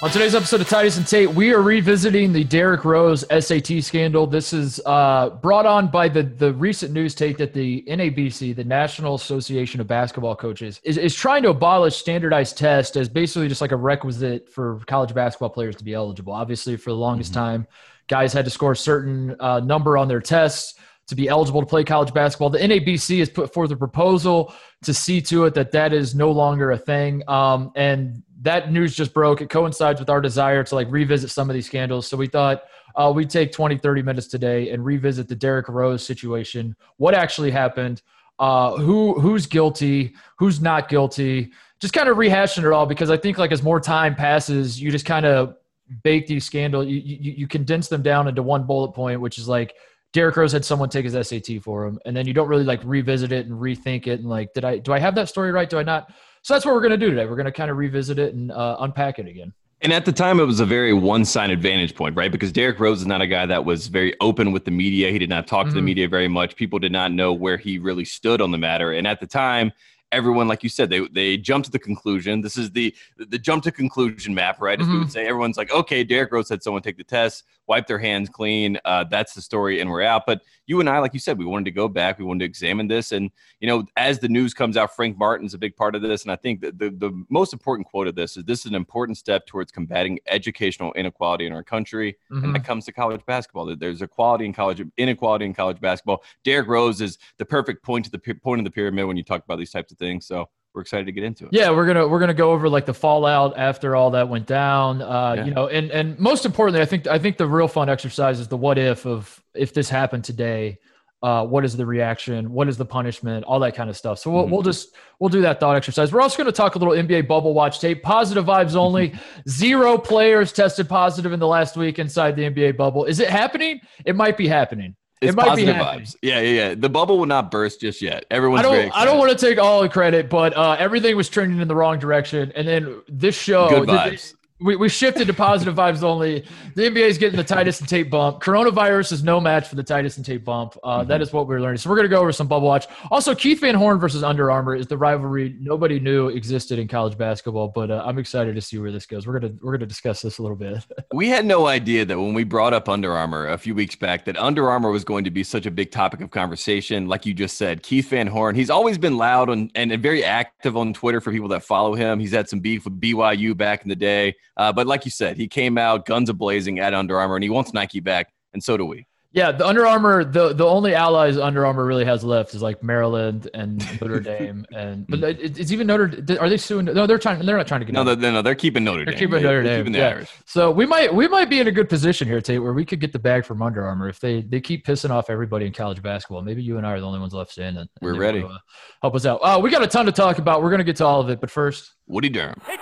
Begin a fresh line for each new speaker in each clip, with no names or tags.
On today's episode of Titus and Tate, we are revisiting the Derrick Rose SAT scandal. This is uh, brought on by the, the recent news, Tate, that the NABC, the National Association of Basketball Coaches, is, is trying to abolish standardized tests as basically just like a requisite for college basketball players to be eligible. Obviously, for the longest mm-hmm. time, guys had to score a certain uh, number on their tests to be eligible to play college basketball. The NABC has put forth a proposal to see to it that that is no longer a thing. Um, and that news just broke. It coincides with our desire to like revisit some of these scandals. So we thought uh, we'd take 20, 30 minutes today and revisit the Derrick Rose situation. What actually happened? Uh, who who's guilty? Who's not guilty? Just kind of rehashing it all because I think like as more time passes, you just kind of bake these scandals. You, you you condense them down into one bullet point, which is like Derrick Rose had someone take his SAT for him, and then you don't really like revisit it and rethink it and like, did I do I have that story right? Do I not? So that's what we're going to do today. We're going to kind of revisit it and uh, unpack it again.
And at the time, it was a very one-sided vantage point, right? Because Derrick Rose is not a guy that was very open with the media. He did not talk mm-hmm. to the mm-hmm. media very much. People did not know where he really stood on the matter. And at the time, everyone, like you said, they they jumped to the conclusion. This is the the jump to conclusion map, right? As mm-hmm. we would say, everyone's like, okay, Derrick Rose had someone take the test, wipe their hands clean. Uh, that's the story, and we're out. But you and I, like you said, we wanted to go back, we wanted to examine this, and you know, as the news comes out, Frank Martin's a big part of this, and I think the the most important quote of this is this is an important step towards combating educational inequality in our country, mm-hmm. and that comes to college basketball. There's equality in college, inequality in college basketball. Derrick Rose is the perfect point to the point of the pyramid when you talk about these types of things. So we're excited to get into it.
Yeah, we're gonna we're gonna go over like the fallout after all that went down. Uh, yeah. You know, and and most importantly, I think I think the real fun exercise is the what if of if this happened today. Uh, what is the reaction? What is the punishment? All that kind of stuff. So we'll, mm-hmm. we'll just we'll do that thought exercise. We're also going to talk a little NBA bubble watch tape. Positive vibes only. Zero players tested positive in the last week inside the NBA bubble. Is it happening? It might be happening.
It's it might positive be vibes. Yeah, yeah, yeah. The bubble will not burst just yet. Everyone's.
I don't. I don't want to take all the credit, but uh, everything was trending in the wrong direction, and then this show.
Good vibes
we, we shifted to positive vibes only. The NBA is getting the Titus and Tate bump. Coronavirus is no match for the Titus and Tate bump. Uh, mm-hmm. that is what we're learning. So we're going to go over some bubble watch. Also, Keith Van Horn versus Under Armour is the rivalry nobody knew existed in college basketball, but uh, I'm excited to see where this goes. We're gonna we're gonna discuss this a little bit.
we had no idea that when we brought up Under Armour a few weeks back, that Under Armour was going to be such a big topic of conversation. Like you just said, Keith Van Horn. He's always been loud and, and very active on Twitter for people that follow him. He's had some beef with BYU back in the day, uh, but like you said said, he came out guns a blazing at Under Armour, and he wants Nike back, and so do we.
Yeah, the Under Armour, the the only allies Under Armour really has left is like Maryland and Notre Dame, and but it's even Notre. Are they suing? No, they're trying. They're not trying to get.
No, they're, no, they're keeping Notre
they're
Dame.
Keeping Notre they're, Dame. Keeping yeah. Irish. So we might we might be in a good position here, Tate, where we could get the bag from Under Armour if they they keep pissing off everybody in college basketball. Maybe you and I are the only ones left standing.
We're ready.
uh, help us out. Uh, we got a ton to talk about. We're gonna get to all of it, but first,
Woody Durham.
He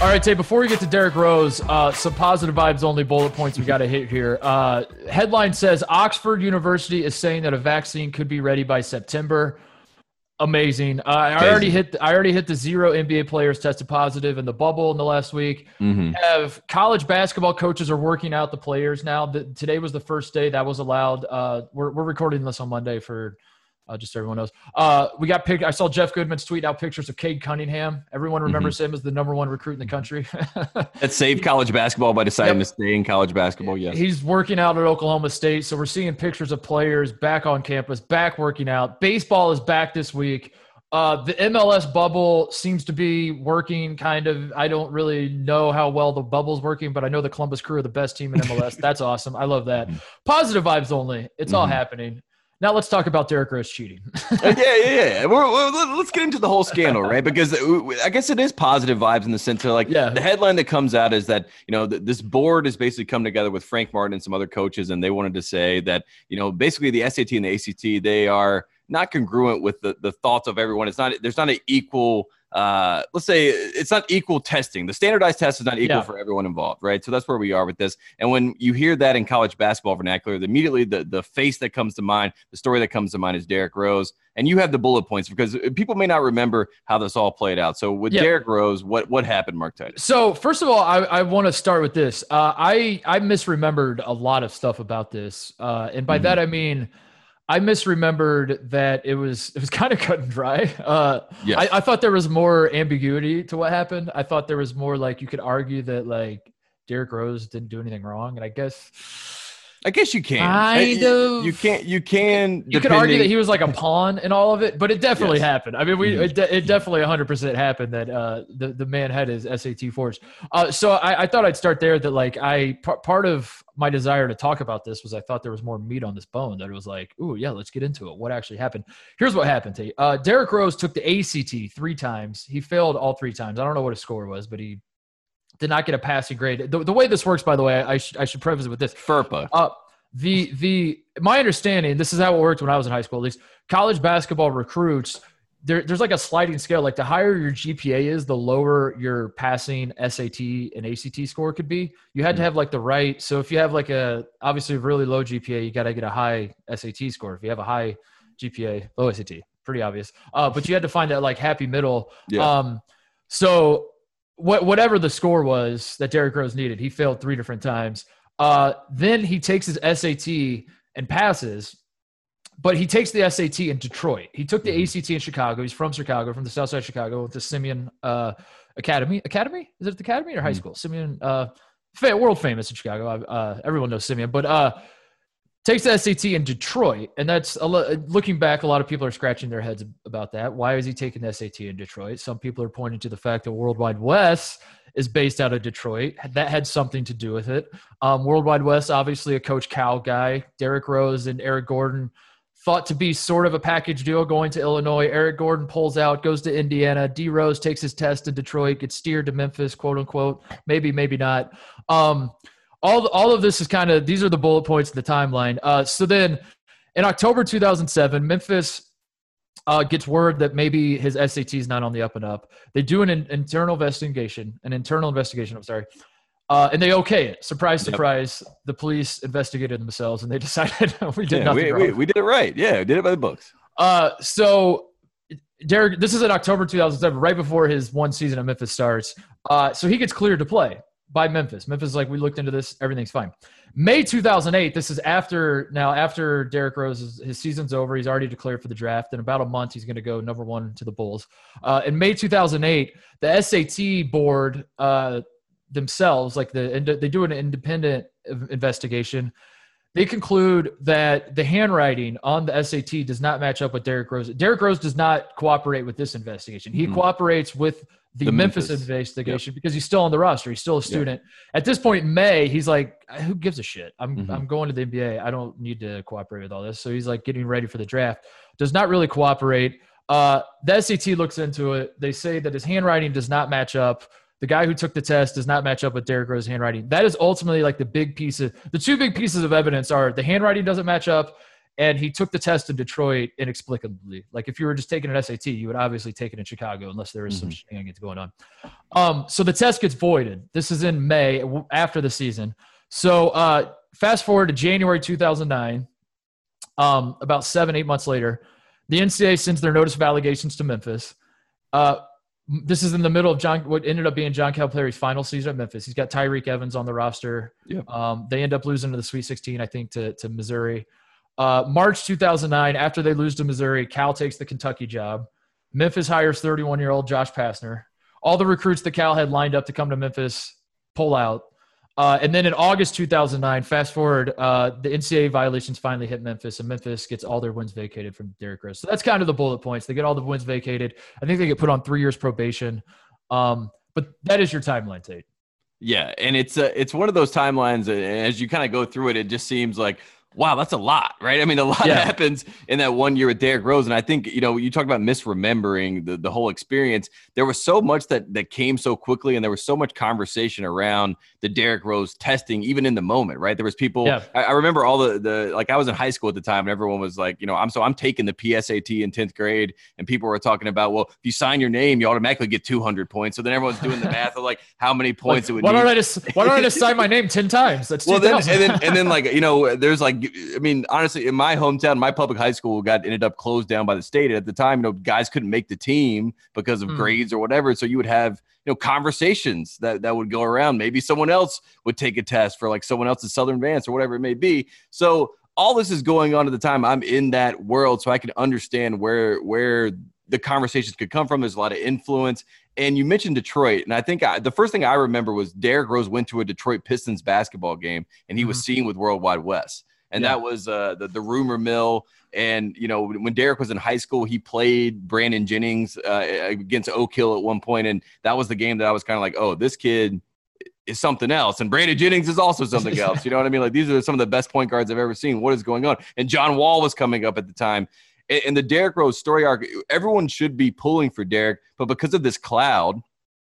All right, Tate, before we get to Derrick Rose, uh, some positive vibes only bullet points we got to hit here. Uh, headline says Oxford University is saying that a vaccine could be ready by September. Amazing. Uh, I already hit. I already hit the zero NBA players tested positive in the bubble in the last week. Mm-hmm. Have college basketball coaches are working out the players now. The, today was the first day that was allowed. Uh, we're we're recording this on Monday for uh, just so everyone knows. Uh, we got picked. I saw Jeff Goodman's tweet out pictures of Cade Cunningham. Everyone remembers mm-hmm. him as the number one recruit in the country.
that saved college basketball by deciding yep. to stay in college basketball. Yes,
he's working out at Oklahoma State, so we're seeing pictures of players back on campus, back working out. Baseball is back this week. Uh, the MLS bubble seems to be working kind of. I don't really know how well the bubble's working, but I know the Columbus Crew are the best team in MLS. That's awesome. I love that. Mm-hmm. Positive vibes only. It's mm-hmm. all happening. Now let's talk about Derrick Rose cheating.
Uh, yeah, yeah, yeah. We're, we're, let's get into the whole scandal, right? Because I guess it is positive vibes in the sense of like yeah. the headline that comes out is that you know th- this board has basically come together with Frank Martin and some other coaches, and they wanted to say that you know basically the SAT and the ACT they are not congruent with the, the thoughts of everyone. It's not there's not an equal uh, let's say it's not equal testing. The standardized test is not equal
Yeah.
for everyone involved, right? So that's where we are with this. And when you hear that in college basketball vernacular, immediately the the face that comes to mind, the story that comes to mind is Derrick Rose. And you have the bullet points because people may not remember how this all played out. So with
Yeah.
Derrick Rose, what what happened, Mark Titus?
So first of all, I, I want to start with this. Uh, I I misremembered a lot of stuff about this, uh, and by
Mhm.
that I mean I misremembered that it was it was kind of cut and dry. Uh,
Yes.
I, I thought there was more ambiguity to what happened. I thought there was more like you could argue that like Derrick Rose didn't do anything wrong, and I guess
I guess you can.
Kind of.
You can't. You can.
you could argue that he was like a pawn in all of it, but it definitely
Yes.
happened. I mean, we
Mhm.
it, de- it definitely 100 percent happened that uh, the the man had his SAT forged. Uh, so I, I thought I'd start there. That like I par- part of my desire to talk about this was I thought there was more meat on this bone. That it was like, ooh, yeah, let's get into it. What actually happened? Here's what happened. Tate. Uh, Derrick Rose took the ACT three times. He failed all three times. I don't know what his score was, but he did not get a passing grade. The, the way this works, by the way, I, sh- I should preface it with this.
FERPA.
Uh, the the my understanding, this is how it worked when I was in high school. At least college basketball recruits, there, there's like a sliding scale. Like the higher your GPA is, the lower your passing SAT and ACT score could be. You had to have like the right. So if you have like a obviously really low GPA, you got to get a high SAT score. If you have a high GPA, low SAT, pretty obvious. Uh, but you had to find that like happy middle.
Yeah.
Um, so what, whatever the score was that Derrick Rose needed, he failed three different times. Uh, then he takes his SAT and passes, but he takes the SAT in Detroit. He took the
Mhm.
ACT in Chicago. He's from Chicago, from the South Side of Chicago, with the Simeon uh, Academy. Academy? Is it the Academy or high
Mhm.
school? Simeon, uh, world famous in Chicago. Uh, everyone knows Simeon, but uh, takes the SAT in Detroit, and that's looking back. A lot of people are scratching their heads about that. Why is he taking the SAT in Detroit? Some people are pointing to the fact that Worldwide Wes is based out of Detroit. That had something to do with it. Um, Worldwide Wes, obviously a Coach Cal guy. Derrick Rose and Eric Gordon thought to be sort of a package deal going to Illinois. Eric Gordon pulls out, goes to Indiana. D Rose takes his test in Detroit, gets steered to Memphis, quote unquote. Maybe, maybe not. Um, all, all of this is kind of these are the bullet points of the timeline. Uh, so then in October 2007, Memphis uh, gets word that maybe his SAT is not on the up and up. They do an in- internal investigation, an internal investigation. I'm sorry, uh, and they okay it. Surprise,
Yep.
surprise. The police investigated themselves and they decided we did
Yeah,
nothing
we,
wrong.
we, we did it right. Yeah, we did it by the books.
Uh, so Derrick, this is in October 2007, right before his one season at Memphis starts. Uh, so he gets cleared to play by Memphis. Memphis is like, we looked into this, everything's fine. May 2008, this is after now after Derrick Rose is, his season's over. He's already declared for the draft. In about a month, he's going to go number one to the Bulls. Uh, in May 2008, the SAT board uh, themselves, like the they do an independent investigation they conclude that the handwriting on the SAT does not match up with Derrick Rose. Derrick Rose does not cooperate with this investigation. He
Mhm.
cooperates with the,
The
Memphis,
Memphis.
investigation because he's still on the roster. He's still a student. At this point in May, he's like, "Who gives a shit? I'm
Mhm.
I'm going to the NBA. I don't need to cooperate with all this." So he's like getting ready for the draft. Does not really cooperate. Uh, the SAT looks into it. They say that his handwriting does not match up. The guy who took the test does not match up with Derrick Rose's handwriting. That is ultimately like the big piece of the two big pieces of evidence are the handwriting doesn't match up, and he took the test in Detroit inexplicably. Like if you were just taking an SAT, you would obviously take it in Chicago unless there was some shenanigans going on. Um, so the test gets voided. This is in May after the season. So uh, fast forward to January 2009. Um, about seven, eight months later, the NCAA sends their notice of allegations to Memphis. Uh, this is in the middle of John, what ended up being John Calipari's final season at Memphis. He's got Tyreke Evans on the roster.
Yep.
Um, they end up losing to the Sweet 16, I think, to, to Missouri. Uh, March 2009, after they lose to Missouri, Cal takes the Kentucky job. Memphis hires 31 year old Josh Pastner. All the recruits that Cal had lined up to come to Memphis pull out. Uh, and then in August 2009, fast forward, uh, the NCAA violations finally hit Memphis, and Memphis gets all their wins vacated from Derrick Rose. So that's kind of the bullet points. They get all the wins vacated. I think they get put on three years probation. Um, but that is your timeline, Tate.
Yeah, and it's uh, it's one of those timelines. uh, As you kind of go through it, it just seems like wow, that's a lot, right? I mean, a lot yeah. happens in that one year with Derrick Rose. And I think, you know, you talk about misremembering the, the whole experience. There was so much that that came so quickly, and there was so much conversation around the Derrick Rose testing, even in the moment, right? There was people yeah. I, I, remember all the the like I was in high school at the time, and everyone was like, you know, I'm so I'm taking the PSAT in 10th grade, and people were talking about, well, if you sign your name, you automatically get 200 points. So then everyone's doing the math of like how many points like, it would
why
need.
Don't I just, why don't I just sign my name 10 times? That's
well, then, and then and then like you know, there's like I mean, honestly, in my hometown, my public high school got ended up closed down by the state. At the time, you know, guys couldn't make the team because of mm. grades or whatever. So you would have you know conversations that that would go around. Maybe someone else would take a test for like someone else's Southern Advance or whatever it may be. So all this is going on at the time. I'm in that world, so I can understand where where the conversations could come from. There's a lot of influence. And you mentioned Detroit, and I think I, the first thing I remember was Derrick Rose went to a Detroit Pistons basketball game, and he mm-hmm. was seen with Worldwide Wes and yeah. that was uh, the the rumor mill. And you know, when Derrick was in high school, he played Brandon Jennings uh, against Oak Hill at one point, and that was the game that I was kind of like, oh, this kid is something else, and Brandon Jennings is also something else. You know what I mean? Like these are some of the best point guards I've ever seen. What is going on? And John Wall was coming up at the time. And the Derrick Rose story arc, everyone should be pulling for Derrick, but because of this cloud,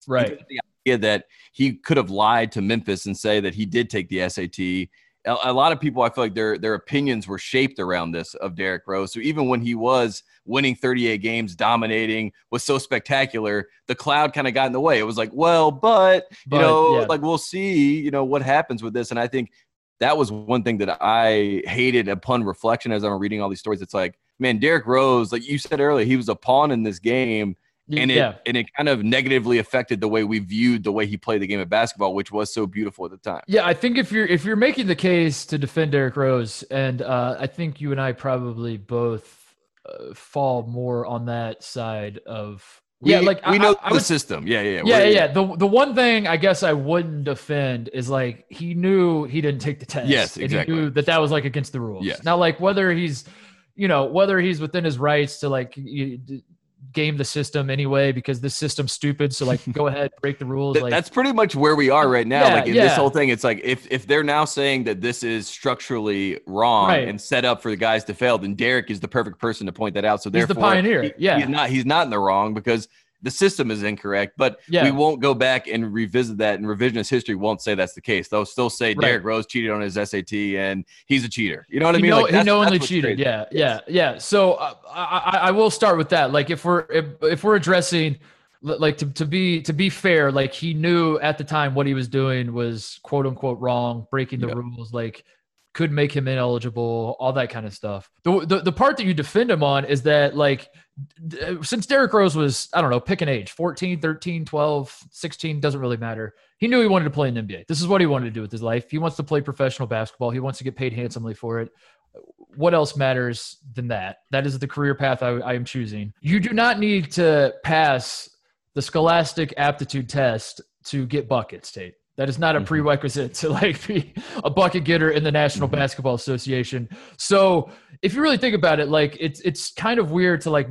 right?
The idea that he could have lied to Memphis and say that he did take the SAT a, a, lot of people, I feel like their their opinions were shaped around this of Derrick Rose. So even when he was winning 38 games, dominating, was so spectacular, the cloud kind of got in the way. It was like, well, but, but you know, yeah. like we'll see, you know, what happens with this. And I think that was one thing that I hated upon reflection as I'm reading all these stories. It's like, man, Derrick Rose, like you said earlier, he was a pawn in this game and it yeah. and it kind of negatively affected the way we viewed the way he played the game of basketball, which was so beautiful at the time.
Yeah, I think if you're if you're making the case to defend Derrick Rose, and uh, I think you and I probably both uh, fall more on that side of.
We,
yeah,
like we I, know I, I the would, system. Yeah, yeah,
yeah, yeah, yeah. The the one thing I guess I wouldn't defend is like he knew he didn't take the test.
Yes, exactly.
And he knew that that was like against the rules.
Yes.
Now, like whether he's you know whether he's within his rights to like you, game the system anyway because this system's stupid. So like, go ahead, break the rules. Like,
that's pretty much where we are right now. Yeah, like in yeah. this whole thing, it's like if if they're now saying that this is structurally wrong right. and set up for the guys to fail, then Derrick is the perfect person to point that out. So
he's
therefore,
the pioneer.
He,
yeah,
he's not he's not in the wrong because the system is incorrect, but yeah. we won't go back and revisit that. And revisionist history won't say that's the case. They'll still say right. Derrick Rose cheated on his SAT and he's a cheater. You know what I mean?
Know, like, he knowingly cheated. Yeah, yeah, yeah. So uh, I, I will start with that. Like if we're if, if we're addressing like to, to be to be fair like he knew at the time what he was doing was quote unquote wrong breaking the rules like could make him ineligible, all that kind of stuff. The, the, the part that you defend him on is that like uh, since Derrick Rose was, I don't know, pick an age, 14, 13, 12, 16, doesn't really matter. He knew he wanted to play in the NBA. This is what he wanted to do with his life. He wants to play professional basketball. He wants to get paid handsomely for it. What else matters than that? That is the career path I, I am choosing. You do not need to pass the scholastic aptitude test to get buckets, Tate. That is not a mm-hmm. prerequisite to like be a bucket getter in the National mm-hmm. Basketball Association. So if you really think about it, like it's it's kind of weird to like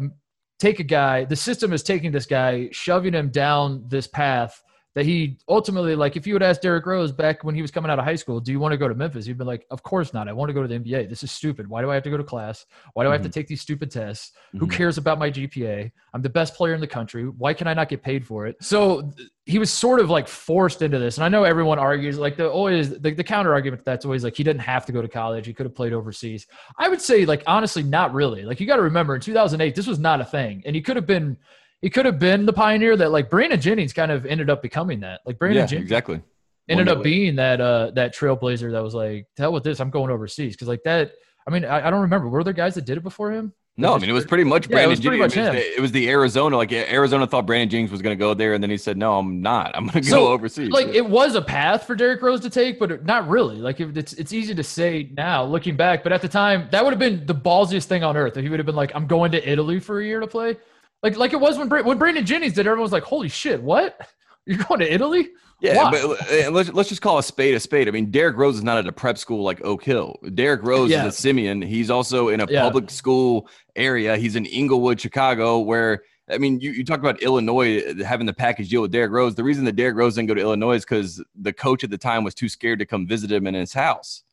take a guy. The system is taking this guy, shoving him down this path that he ultimately like if you would ask Derrick Rose back when he was coming out of high school, do you want to go to Memphis? He'd be like, Of course not. I want to go to the NBA. This is stupid. Why do I have to go to class? Why do mm-hmm. I have to mm-hmm. take these stupid tests? Mm-hmm. Who cares about my GPA? I'm the best player in the country. Why can I not get paid for it? So he was sort of like forced into this. And I know everyone argues like the always the, the counter argument that's always like he didn't have to go to college. He could have played overseas. I would say like honestly, not really. Like you got to remember in 2008, this was not a thing. And he could have been he could have been the pioneer that like Brandon Jennings kind of ended up becoming that. Like Brandon
yeah,
Jennings
exactly
ended up being that uh that trailblazer that was like, hell with this, I'm going overseas. Cause like that, I mean, I, I don't remember. Were there guys that did it before him?
No, I mean it was pretty much Brandon. Yeah, it, was
pretty much him.
it was the Arizona. Like Arizona thought Brandon Jennings was going to go there, and then he said, "No, I'm not. I'm going to go overseas."
Like it was a path for Derrick Rose to take, but not really. Like it's it's easy to say now, looking back, but at the time, that would have been the ballsiest thing on earth. If he would have been like, "I'm going to Italy for a year to play." Like like it was when when Brandon Jennings did. Everyone was like, "Holy shit, what? You're going to Italy?"
Yeah, Why? but eh, let's let's just call a spade a spade. I mean, Derrick Rose is not at a prep school like Oak Hill. Derrick Rose yeah. is a Simeon. He's also in a yeah. public school area. He's in Englewood, Chicago, where I mean, you, you talk about Illinois eh, having the package deal with Derrick Rose. The reason that Derrick Rose didn't go to Illinois is because the coach at the time was too scared to come visit him in his house.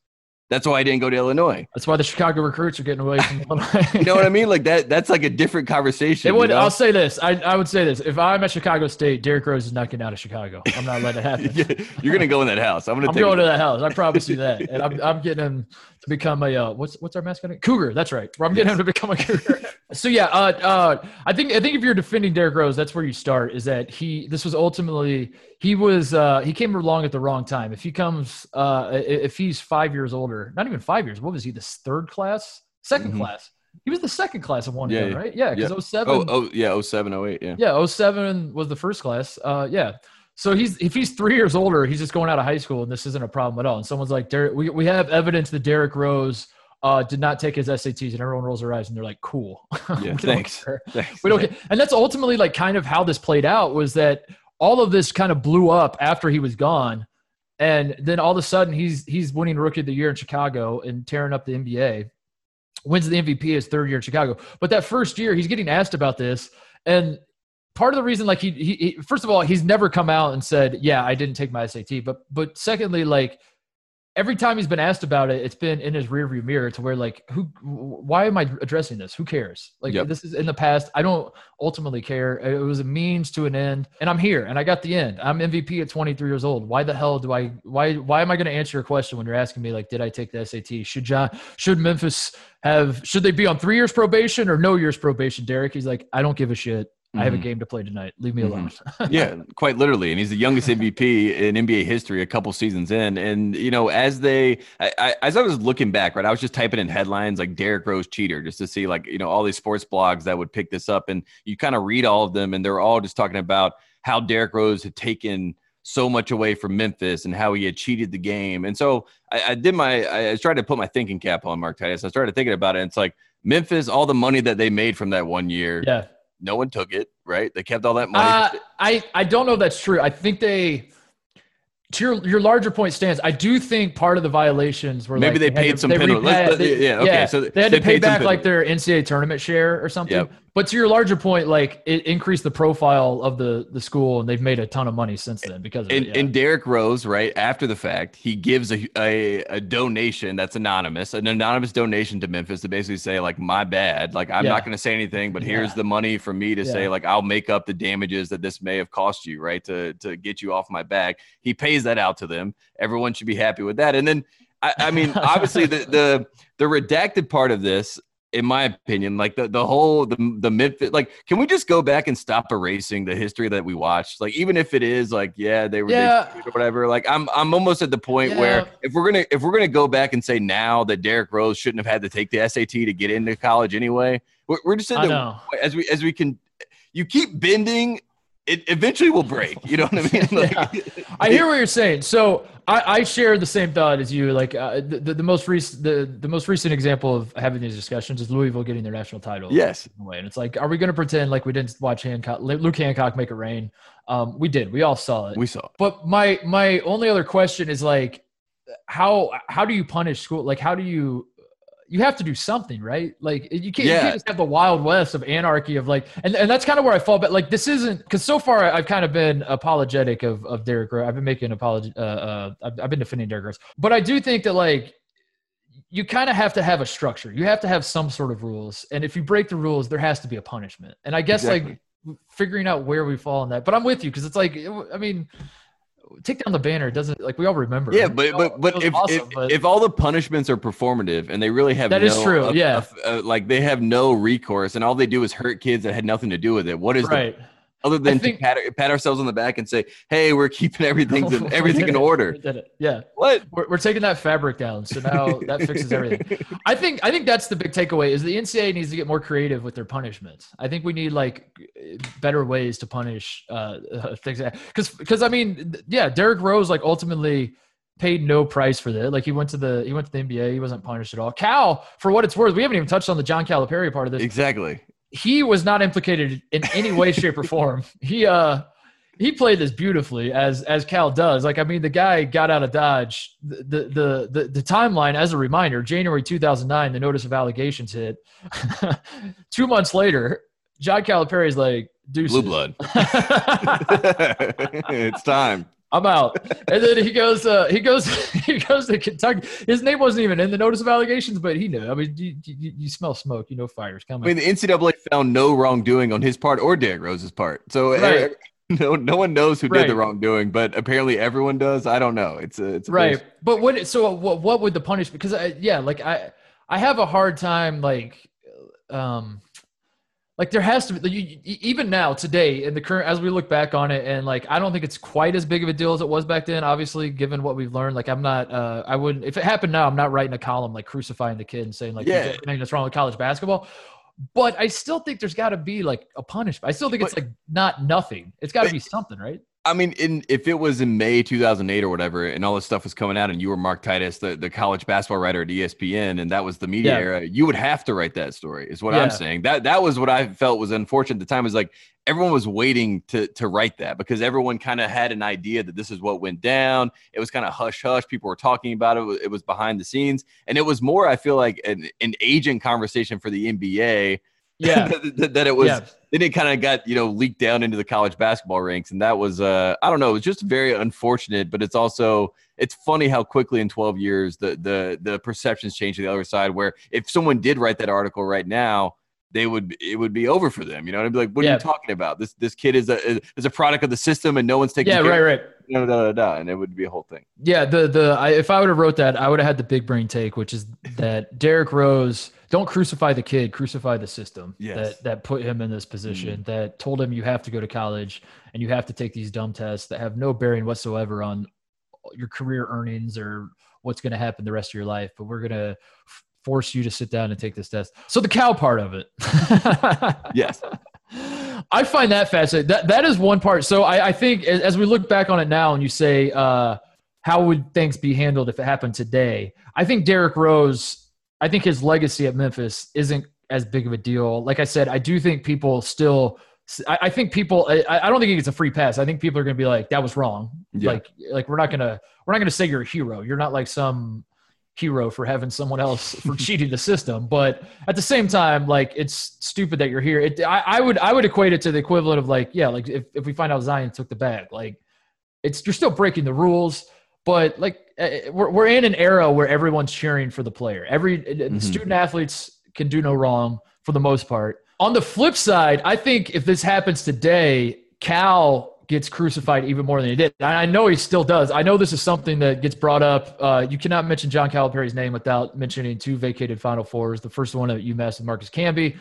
That's why I didn't go to Illinois.
That's why the Chicago recruits are getting away from Illinois.
you know what I mean? Like that. That's like a different conversation.
It would,
you know?
I'll say this. I, I would say this. If I'm at Chicago State, Derrick Rose is not getting out of Chicago. I'm not letting it happen.
You're gonna go in that house. I'm gonna.
I'm
take
going
it.
to that house. I promise you that. And I'm, I'm getting him to become a uh, what's what's our mascot? Cougar. That's right. I'm getting him to become a cougar. so yeah, uh, uh, I think I think if you're defending Derrick Rose, that's where you start. Is that he? This was ultimately he was uh, he came along at the wrong time. If he comes, uh, if he's five years older, not even five years. What was he? This third class, 2nd
Mhm.
class. He was the second class of one
Yeah,
year,
yeah.
right? Yeah, because
Yeah.
07.
Oh, oh yeah, 07, 08, yeah.
Yeah, 07 was the first class. Uh, yeah. So he's if he's three years older, he's just going out of high school, and this isn't a problem at all. And someone's like, Derrick, we, we have evidence that Derrick Rose uh, did not take his SATs, and everyone rolls their eyes, and they're like, cool.
Yeah, thanks. Thanks.
We don't care. And that's ultimately like kind of how this played out was that all of this kind of blew up after he was gone. And then all of a sudden he's he's winning rookie of the year in Chicago and tearing up the NBA. Wins the MVP his third year in Chicago. But that first year he's getting asked about this. And part of the reason like he, he, he first of all he's never come out and said, "Yeah, I didn't take my SAT." But but secondly like every time he's been asked about it, it's been in his rearview mirror to where like, who, why am I addressing this? Who cares? Like
Yep.
this is in the past. I don't ultimately care. It was a means to an end, and I'm here, and I got the end. I'm MVP at 23 years old. Why the hell do I? Why why am I going to answer your question when you're asking me like, did I take the SAT? Should John? Should Memphis have? Should they be on three years probation or no years probation? Derrick, he's like, I don't give a shit. I have a
Mhm.
game to play tonight. Leave me
Mhm.
alone.
yeah, quite literally, and he's the youngest MVP in NBA history, a couple seasons in. And you know, as they, I, I, as I was looking back, right, I was just typing in headlines like Derrick Rose cheater, just to see like you know all these sports blogs that would pick this up, and you kind of read all of them, and they're all just talking about how Derrick Rose had taken so much away from Memphis and how he had cheated the game. And so I, I did my, I, I tried to put my thinking cap on Mark Titus. I started thinking about it. And it's like Memphis, all the money that they made from that one year,
yeah.
No one took it, right? They kept all that money.
Uh, I I don't know if that's true. I think they. To your, your larger point stands. I do think part of the violations were
Maybe
like
they
had
paid
to-
some
they
penalty. Let's-
repaid-
let- yeah, okay, so
they had
they
to pay back like their NCAA tournament share or something.
Yep.
But to your larger point, like it increased the profile of the the school, and they've made a ton of money since then because of
and,
it. yeah.
and Derrick Rose, right after the fact, he gives a, a a donation that's anonymous, an anonymous donation to Memphis to basically say like, my bad, like I'm
Yeah.
not going to say anything, but here's
Yeah.
the money for me to say like I'll make up the damages that this may have cost you, right, to to get you off my back. He pays that out to them. Everyone should be happy with that. And then I, I mean, obviously the the the redacted part of this. In my opinion, like the, the whole the the Memphis, like, can we just go back and stop erasing the history that we watched? Like, even if it is like, yeah, they were
Yeah.
cheated or whatever. Like, I'm I'm almost at the point
Yeah.
where if we're gonna if we're gonna go back and say now that Derrick Rose shouldn't have had to take the SAT to get into college anyway, we're, we're just in
I
the
know.
as we as we can, you keep bending, it eventually will break. You know what I mean? Like,
I hear what you're saying. So I, I share the same thought as you. Like uh, the, the, the most recent the, the most recent example of having these discussions is Louisville getting their national title.
Yes.
Away. And it's like, are we going to pretend like we didn't watch Hancock, Luke Hancock make it rain? Um, we did. We all saw it.
we saw. it.
But my my only other question is like, how how do you punish school? Like, how do you you have to do something, right? Like, you can't, you can't just have the wild west of anarchy of like, and, and that's kind of where I fall But Like, this isn't because so far I've kind of been apologetic of of Derrick Rose. I've been making apology. Uh, uh, I've, I've been defending Derrick Rose, but I do think that like you kind of have to have a structure. You have to have some sort of rules, and if you break the rules, there has to be a punishment. And I guess
Exactly.
like figuring out where we fall in that. But I'm with you because it's like, I mean, take down the banner. Doesn't like we all remember.
Yeah, but but but if,
awesome,
if
but-
if all the punishments are performative and they really have
That
no,
is true,
uh,
yeah.
uh, like they have no recourse and all they do is hurt kids that had nothing to do with it. What is the
right.
Other than
think-
to pat, pat ourselves on the back and say, "Hey, we're keeping everything everything in order."
We did it. Yeah,
What?
we're, we're taking that fabric down, so now that fixes everything. I think I think that's the big takeaway is the NCAA needs to get more creative with their punishments. I think we need like better ways to punish uh, things because because I mean yeah, Derrick Rose like ultimately paid no price for that. Like he went to the he went to the NBA, he wasn't punished at all. Cal, for what it's worth, we haven't even touched on the John Calipari part of this.
Exactly.
He was not implicated in any way, shape, or form. He uh he played this beautifully as as Cal does. Like I mean, the guy got out of Dodge. The the the the timeline, as a reminder, January 2009, the notice of allegations hit. Two months later, John Calipari's like, "Deuces."
Blue blood. it's time.
I'm out. And then he goes, uh, he goes, he goes to Kentucky. His name wasn't even in the notice of allegations, but he knew. I mean, you, you, you smell smoke, you know fire's coming.
I mean, the NCAA found no wrongdoing on his part or Derrick Rose's part. So right. no, no one knows who right. did the wrongdoing, but apparently everyone does. I don't know. It's a, it's a
right. But what? So what? What would the punishment? Because I, yeah, like I, I have a hard time like, um like there has to be you, even now today in the current as we look back on it and like i don't think it's quite as big of a deal as it was back then obviously given what we've learned like i'm not uh i wouldn't if it happened now i'm not writing a column like crucifying the kid and saying like yeah. That's wrong with college basketball but i still think there's got to be like a punishment i still think but, it's like not nothing it's got to be something right
I mean, in if it was in May 2008 or whatever, and all this stuff was coming out, and you were Mark Titus, the, the college basketball writer at ESPN, and that was the media yeah. era, you would have to write that story. Is what yeah. I'm saying. That that was what I felt was unfortunate at the time. Is like everyone was waiting to to write that because everyone kind of had an idea that this is what went down. It was kind of hush hush. People were talking about it. It was behind the scenes, and it was more. I feel like an, an agent conversation for the NBA
yeah.
That, that, it was yeah. then it kind of got you know leaked down into the college basketball ranks. And that was uh i don't know it was just very unfortunate but it's also it's funny how quickly in 12 years the the the perceptions change to the other side where if someone did write that article right now they would it would be over for them you know i'd be like what yeah. are you talking about? This this kid is a is a product of the system and no one's taking
yeah
care
right right.
da, da, da, and it would be a whole thing.
Yeah the the I, if i would have wrote that i would have had the big brain take which is that derrick rose don't crucify the kid, crucify the system yes. that that put him in this position, mm-hmm. that told him you have to go to college and you have to take these dumb tests that have no bearing whatsoever on your career earnings or what's going to happen the rest of your life. But we're going to force you to sit down and take this test. So the Cal part of it.
yes.
I find that fascinating. That that is one part. So I, I think as we look back on it now and you say, uh, how would things be handled if it happened today? I think Derrick Rose I think his legacy at Memphis isn't as big of a deal. Like I said, I do think people still. I, I think people. I, I, don't think he gets a free pass. I think people are going to be like, "That was wrong." Yeah. Like, like we're not gonna we're not gonna say you're a hero. You're not like some hero for having someone else for cheating the system. But at the same time, like it's stupid that you're here. It, I, I would I would equate it to the equivalent of like, yeah, like if, if we find out Zion took the bag, like it's you're still breaking the rules. But like uh, we're, we're in an era where everyone's cheering for the player. Every uh, mm-hmm. student athletes can do no wrong for the most part. On the flip side, I think if this happens today, Cal gets crucified even more than he did. I know he still does. I know this is something that gets brought up. Uh, you cannot mention John Calipari's name without mentioning two vacated Final Fours. The first one at UMass with Marcus Camby.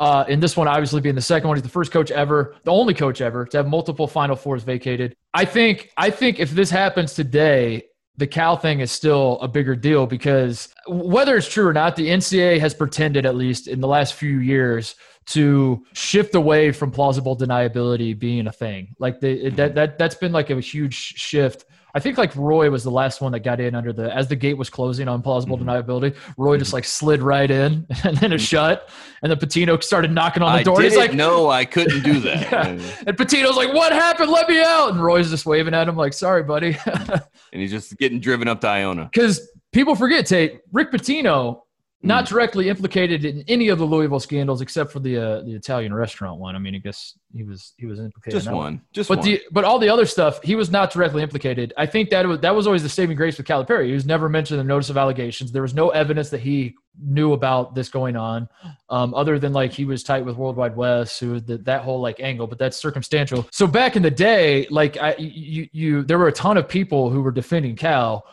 Uh, and this one, obviously, being the second one, he's the first coach ever, the only coach ever to have multiple Final Fours vacated. I think, I think if this happens today, the Cal thing is still a bigger deal because whether it's true or not, the NCAA has pretended, at least in the last few years, to shift away from plausible deniability being a thing. Like the, that that that's been like a huge shift I think like Roy was the last one that got in under the as the gate was closing on plausible mm-hmm. deniability. Roy just like slid right in and then it mm-hmm. shut, and then Pitino started knocking on the
I
door.
He's
like,
"No, I couldn't do that." yeah.
And Pitino's like, "What happened? Let me out!" And Roy's just waving at him like, "Sorry, buddy."
and he's just getting driven up to Iona
because people forget Tate Rick Pitino not mm. directly implicated in any of the Louisville scandals except for the uh, the Italian restaurant one. I mean, I guess he was he was implicated.
Just one, one. just
but
one.
the but all the other stuff he was not directly implicated. I think that was that was always the saving grace with Calipari. He was never mentioned in the notice of allegations. There was no evidence that he knew about this going on, um, other than like he was tight with World Wide Wes, who the, that whole like angle. But that's circumstantial. So back in the day, like I you you there were a ton of people who were defending Cal.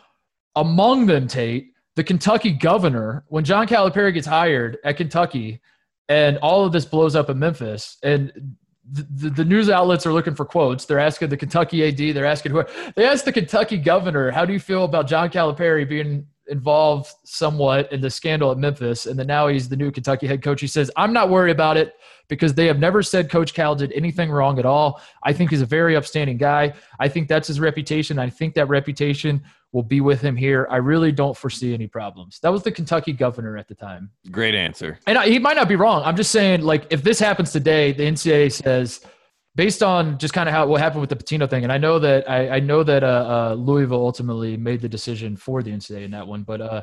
Among them, Tate the Kentucky governor, when John Calipari gets hired at Kentucky, and all of this blows up in Memphis, and the, the, news outlets are looking for quotes. They're asking the Kentucky AD. They're asking who. They asked the Kentucky governor, "How do you feel about John Calipari being involved somewhat in the scandal at Memphis?" And then now he's the new Kentucky head coach. He says, "I'm not worried about it because they have never said Coach Cal did anything wrong at all. I think he's a very upstanding guy. I think that's his reputation. I think that reputation will be with him here. I really don't foresee any problems. That was the Kentucky governor at the time.
Great answer.
And I, he might not be wrong. I'm just saying, like, if this happens today, the NCAA says, based on just kind of how what happened with the Pitino thing, and I know that I, I know that uh, uh, Louisville ultimately made the decision for the NCAA in that one, but uh,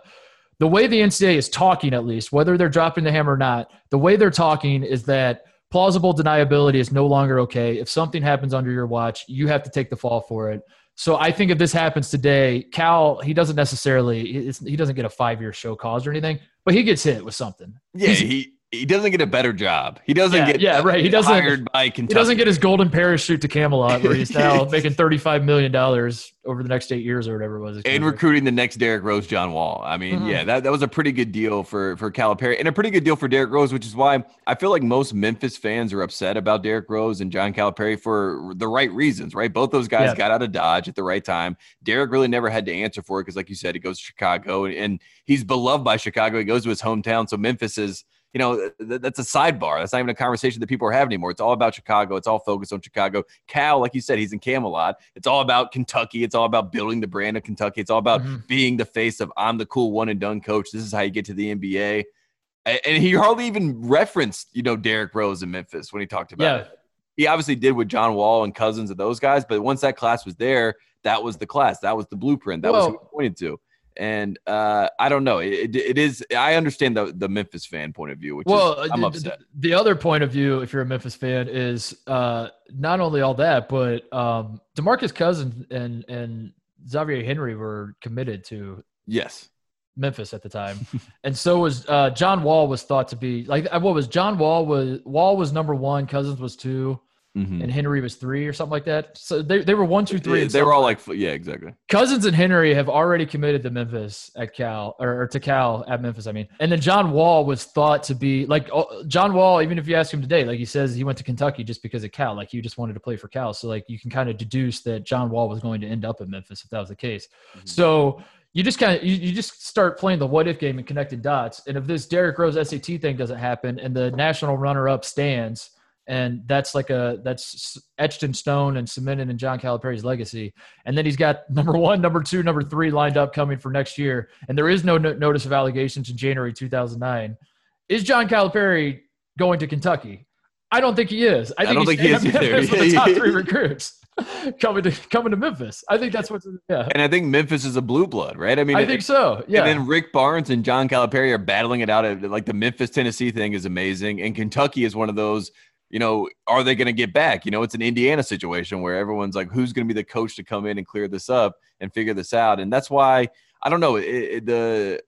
the way the NCAA is talking, at least, whether they're dropping the hammer or not, the way they're talking is that plausible deniability is no longer okay. If something happens under your watch, you have to take the fall for it. So I think if this happens today, Cal he doesn't necessarily he doesn't get a five year show cause or anything, but he gets hit with something.
Yeah, He's, he he doesn't get a better job. He doesn't
yeah,
get
yeah right. He doesn't
hired by Kentucky.
He doesn't get his golden parachute to Camelot, where he's now making thirty five million dollars over the next eight years or whatever it was.
And recruiting the next Derrick Rose, John Wall. I mean, mm-hmm. yeah, that, that was a pretty good deal for for Calipari and a pretty good deal for Derrick Rose, which is why I feel like most Memphis fans are upset about Derrick Rose and John Calipari for the right reasons. Right, both those guys yeah. got out of Dodge at the right time. Derrick really never had to answer for it because, like you said, he goes to Chicago and he's beloved by Chicago. He goes to his hometown, so Memphis is you know, th- that's a sidebar. That's not even a conversation that people are having anymore. It's all about Chicago. It's all focused on Chicago. Cal, like you said, he's in Camelot. It's all about Kentucky. It's all about building the brand of Kentucky. It's all about mm-hmm. being the face of I'm the cool one and done coach. This is how you get to the NBA. And he hardly even referenced, you know, Derrick Rose in Memphis when he talked about yeah. it. He obviously did with John Wall and Cousins and those guys, but once that class was there, that was the class. That was the blueprint. That was who he pointed to and uh, I don't know. It, it is. I understand the the Memphis fan point of view, which well, is, I'm upset.
The, the, other point of view, if you're a Memphis fan, is uh, not only all that, but um, Demarcus Cousins and and Xavier Henry were committed to
yes
Memphis at the time, and so was uh, John Wall was thought to be like what was John Wall was Wall was number one, Cousins was two. Mm-hmm. and Henry was three or something like that. So they, they were one, two, three.
Yeah, they were all like, yeah, exactly.
Cousins and Henry have already committed to Memphis at Cal or, or, to Cal at Memphis. I mean, and then John Wall was thought to be like oh, John Wall. Even if you ask him today, like he says he went to Kentucky just because of Cal. Like he just wanted to play for Cal. So like you can kind of deduce that John Wall was going to end up at Memphis if that was the case. Mm-hmm. So you just kind of you, you just start playing the what if game and connecting dots. And if this Derrick Rose SAT thing doesn't happen and the national runner up stands and that's like a that's etched in stone and cemented in John Calipari's legacy. And then he's got number one, number two, number three lined up coming for next year, and there is no, no notice of allegations in January 2009. Is John Calipari going to Kentucky? I don't think he is.
I, think I don't think he is either.
With the top three recruits coming to coming to Memphis. I think that's what's yeah.
And I think Memphis is a blue blood, right? I mean,
I think so. Yeah.
And then Rick Barnes and John Calipari are battling it out. Like the Memphis Tennessee thing is amazing, and Kentucky is one of those you know, are they going to get back? You know, it's an Indiana situation where everyone's like, who's going to be the coach to come in and clear this up and figure this out? And that's why I don't know. It, it, the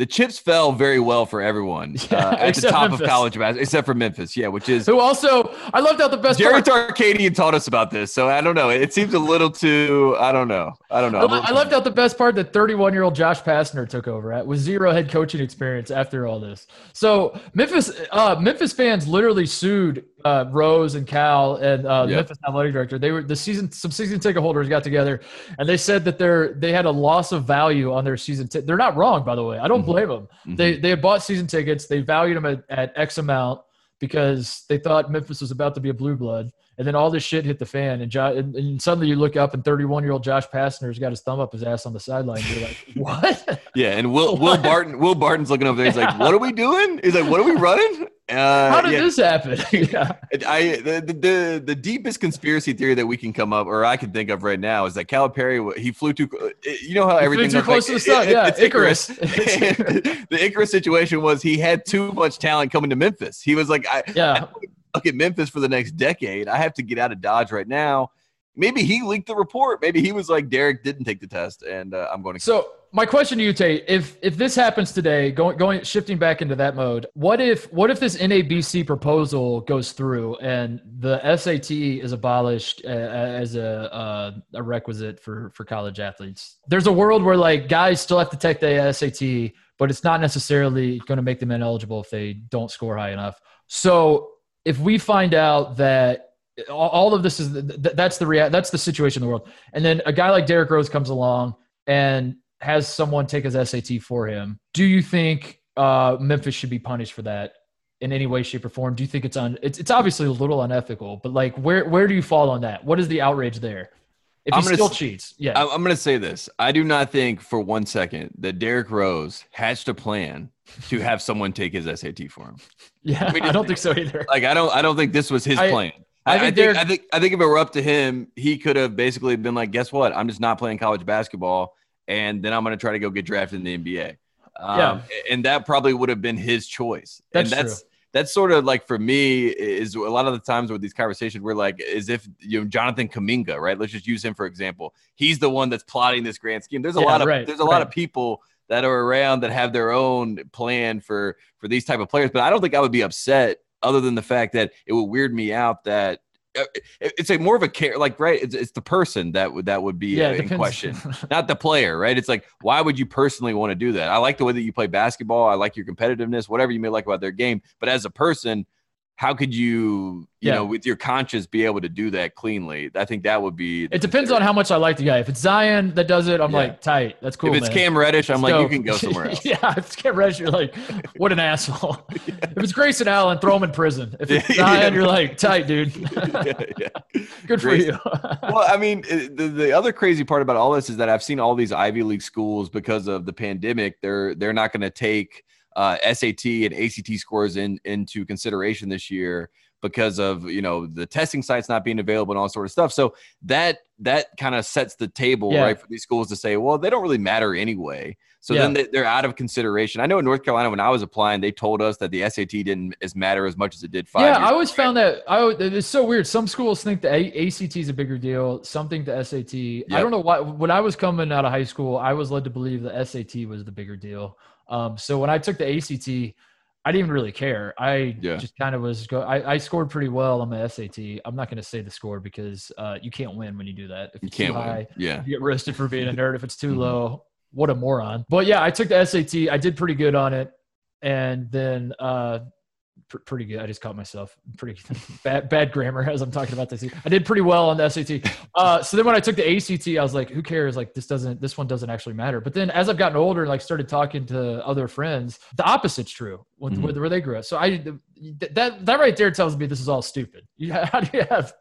the chips fell very well for everyone yeah, uh, at the top Memphis. of college basketball, except for Memphis. Yeah, which is
who also I left out the best.
Jerry Tarkanian taught us about this, so I don't know. It seems a little too. I don't know. I don't know.
I left out the best part that 31 year old Josh Pastner took over at with zero head coaching experience after all this. So Memphis, uh, Memphis fans literally sued uh, Rose and Cal and uh, yep. Memphis athletic director. They were the season. Some season ticket holders got together, and they said that they're they had a loss of value on their season. T- they're not wrong, by the way. I don't mm-hmm. blame them. Mm-hmm. They they had bought season tickets. They valued them at, at X amount because they thought Memphis was about to be a blue blood. And then all this shit hit the fan, and, jo- and, and suddenly you look up, and 31 year old Josh Pastner's got his thumb up his ass on the sideline. You're like, what?
Yeah, and Will Will Barton Will Barton's looking over there. He's like, "What are we doing?" He's like, "What are we running?"
Uh, How did yeah. this happen?
yeah. I the, the the deepest conspiracy theory that we can come up, or I can think of right now, is that Calipari he flew too. You know how he everything
flew too close like, to the sun. It, yeah, it's Icarus.
Icarus. the Icarus situation was he had too much talent coming to Memphis. He was like, I,
yeah. I
look at Memphis for the next decade. I have to get out of Dodge right now. Maybe he leaked the report. Maybe he was like Derrick didn't take the test, and uh, I'm going to.
So my question to you, Tate, if if this happens today, going going shifting back into that mode, what if what if this NABC proposal goes through and the SAT is abolished uh, as a uh, a requisite for for college athletes? There's a world where like guys still have to take the SAT, but it's not necessarily going to make them ineligible if they don't score high enough. So if we find out that all of this is that's the rea- that's the situation in the world, and then a guy like Derrick Rose comes along and has someone take his SAT for him, do you think uh, Memphis should be punished for that in any way, shape, or form? Do you think it's on? It's it's obviously a little unethical, but like where where do you fall on that? What is the outrage there? If he still s- cheats, yeah.
I'm going to say this. I do not think for one second that Derrick Rose hatched a plan to have someone take his SAT for him.
Yeah, I, mean, I don't think so either.
Like I don't I don't think this was his I, plan. I, I, think, I think I think I think if it were up to him, he could have basically been like, "Guess what? I'm just not playing college basketball, and then I'm going to try to go get drafted in the NBA." Um, yeah, and that probably would have been his choice.
That's
and that's
true.
that's sort of like for me is a lot of the times with these conversations we're like as if you know Jonathan Kuminga, right? Let's just use him for example. He's the one that's plotting this grand scheme. There's a
Yeah,
lot of
right,
there's a lot of people that are around that have their own plan for for these type of players, but I don't think I would be upset other than the fact that it would weird me out that uh, it's a more of a care like right it's, it's the person that would that would be
yeah,
uh, in question not the player, right? It's like, why would you personally want to do that? I like the way that you play basketball. I like your competitiveness, whatever you may like about their game. But as a person, how could you, you
Yeah.
know, with your conscience be able to do that cleanly? I think that would be.
It depends on how much I like the guy. If it's Zion that does it, I'm
Yeah.
like tight. That's cool.
If it's
man.
Cam Reddish, I'm like, you can go somewhere else.
yeah, if it's Cam Reddish, you're like, what an asshole. If it's Grayson Allen, throw him in prison. If it's
Yeah,
Zion,
yeah.
you're like, tight, dude.
yeah, yeah.
Good for you.
well, I mean, uh, the, the other crazy part about all this is that I've seen all these Ivy League schools because of the pandemic. They're they're not going to take uh, SAT and ACT scores in into consideration this year because of you know the testing sites not being available and all sort of stuff. So that that kind of sets the table
Yeah.
right for these schools to say, well, they don't really matter anyway. So
Yeah.
then they, they're out of consideration. I know in North Carolina when I was applying, they told us that the SAT didn't as matter as much as it did five.
yeah, I always
ago,
found that I it's so weird. Some schools think the A- ACT is a bigger deal. Some think the SAT. I don't know why. When I was coming out of high school, I was led to believe the SAT was the bigger deal. Um, so when I took the ACT, I didn't even really care. I
Yeah.
just kind of was. Go- I, I scored pretty well on my SAT. I'm not going to say the score because uh, you can't win when you do that. If
You
it's
can't win.
high,
Yeah.
you get roasted for being a nerd. If it's too
Mhm.
low, what a moron. But yeah, I took the SAT. I did pretty good on it, and then uh, pr- pretty good. I just caught myself pretty bad bad grammar as I'm talking about this. I did pretty well on the SAT. Uh, so then when I took the ACT, I was like, who cares? Like this doesn't this one doesn't actually matter. But then as I've gotten older, and like started talking to other friends, the opposite's true with,
Mhm.
with where they grew up. So I that that right there tells me this is all stupid. You, how do you have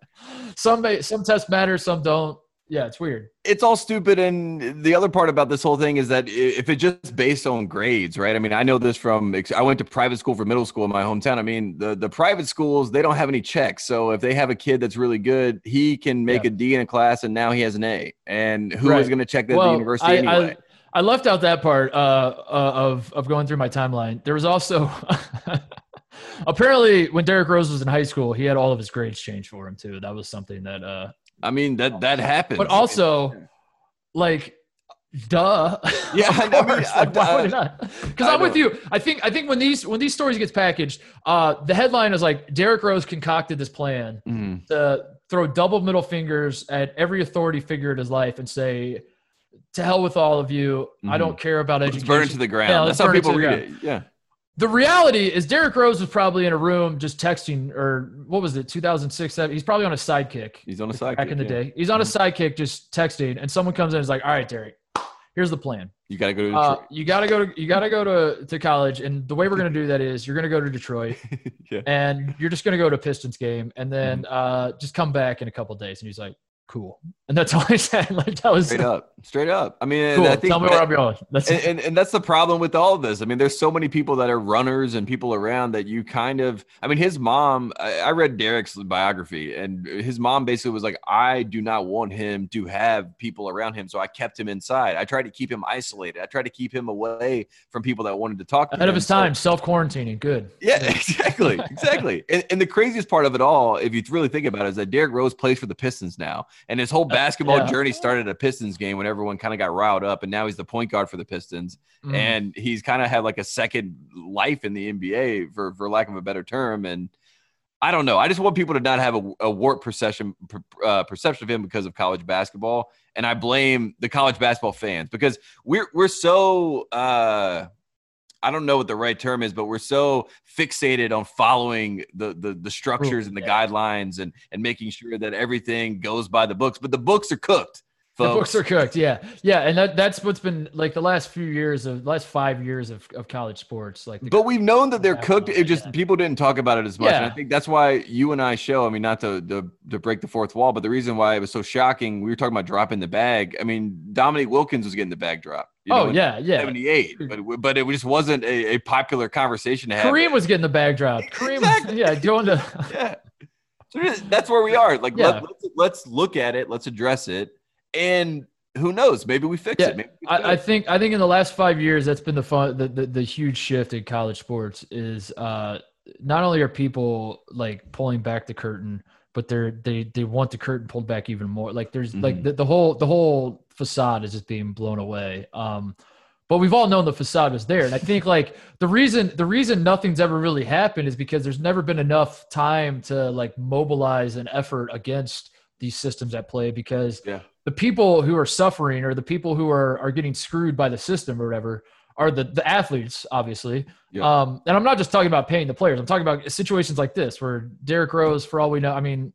some some tests matter, some don't? Yeah, it's weird.
it's all stupid and the other part about this whole thing is that if it's just based on grades right i mean i know this from, I went to private school for middle school in my hometown i mean the, the private schools they don't have any checks so if they have a kid that's really good he can make
Yeah.
a d in a class and now he has an a and who is
Right.
going to check that at the university
I,
anyway
I, I left out that part uh, uh, of of going through my timeline. There was also apparently when Derrick Rose was in high school, he had all of his grades changed for him too. That was something that. Uh,
i mean that that happens
but also, like, duh.
Yeah, I mean. I-
Like, why would
I-
it not? Because
I
I'm with you. I think I think when these when these stories gets packaged, uh, the headline is like Derrick Rose concocted this plan
Mhm.
to throw double middle fingers at every authority figure in his life and say, "To hell with all of you. I
Mhm.
don't care about
let's
education."
burn it to the ground
Yeah,
that's how people read
ground.
it yeah
The reality is Derrick Rose was probably in a room just texting, or what was it, 2006? seven- He's probably on a sidekick
he's on a sidekick.
back in the day. He's on a sidekick just texting, and someone comes in and is like, "All right, Derrick, here's the plan.
you got to go to
Uh, you gotta go to you gotta go to, to college, and the way we're gonna do that is you're gonna go to Detroit,
yeah
and you're just gonna go to Pistons game, and then
Mm-hmm.
uh, just come back in a couple days." And he's like, "Cool," and that's all I said. Like that was
straight up straight up i mean
cool.
I think
Tell me
that-
where I'm going. That's
and, and and that's the problem with all of this. I mean, there's so many people that are runners and people around that you kind of. I mean, his mom. I, I read Derrick's biography, and his mom basically was like, "I do not want him to have people around him, so I kept him inside. I tried to keep him isolated. I tried to keep him away from people that wanted to talk to
ahead
him."
of his
So-
time, self quarantining. Good.
yeah, exactly, exactly. And, and the craziest part of it all, if you really think about it, is that Derrick Rose plays for the Pistons now, and his whole basketball
yeah.
journey started at a Pistons game when everyone kind of got riled up, and now he's the point guard for the Pistons,
Mm.
and he's kind of had like a second life in the NBA, for for lack of a better term, and. I don't know. I just want people to not have a, a warped perception per- uh, perception of him because of college basketball, and I blame the college basketball fans because we're we're so uh, I don't know what the right term is, but we're so fixated on following the the, the structures and the guidelines and and making sure that everything goes by the books. But the books are cooked.
The books are cooked. Yeah. Yeah. And that, that's what's been like the last few years of last five years of, of college sports. Like,
But we've known that they're cooked. It just
yeah.
people didn't talk about it as much. And I think that's why you and I show. I mean, not to, to to break the fourth wall, but the reason why it was so shocking. We were talking about dropping the bag. I mean, Dominique Wilkins was getting the bag drop. You
oh, yeah. Yeah.
78, but but it just wasn't a, a popular conversation to have.
Kareem was getting the bag dropped. Kareem,
Exactly.
yeah, going to,
yeah. So that's where we are. Like,
Yeah.
let, let's, let's look at it. Let's address it. And who knows? Maybe we fix
Yeah,
it. Maybe we
I, I think, I think in the last five years, that's been the fun, the, the, the huge shift in college sports is, uh, not only are people like pulling back the curtain, but they're they they want the curtain pulled back even more. Like there's mm-hmm. like the, the whole the whole facade is just being blown away. Um, but we've all known the facade was there, and I think like the reason the reason nothing's ever really happened is because there's never been enough time to like mobilize an effort against these systems at play because
yeah.
the people who are suffering or the people who are are getting screwed by the system or whatever are the the athletes, obviously. Yeah. Um, and I'm not just talking about paying the players. I'm talking about situations like this where Derrick Rose, for all we know, I mean,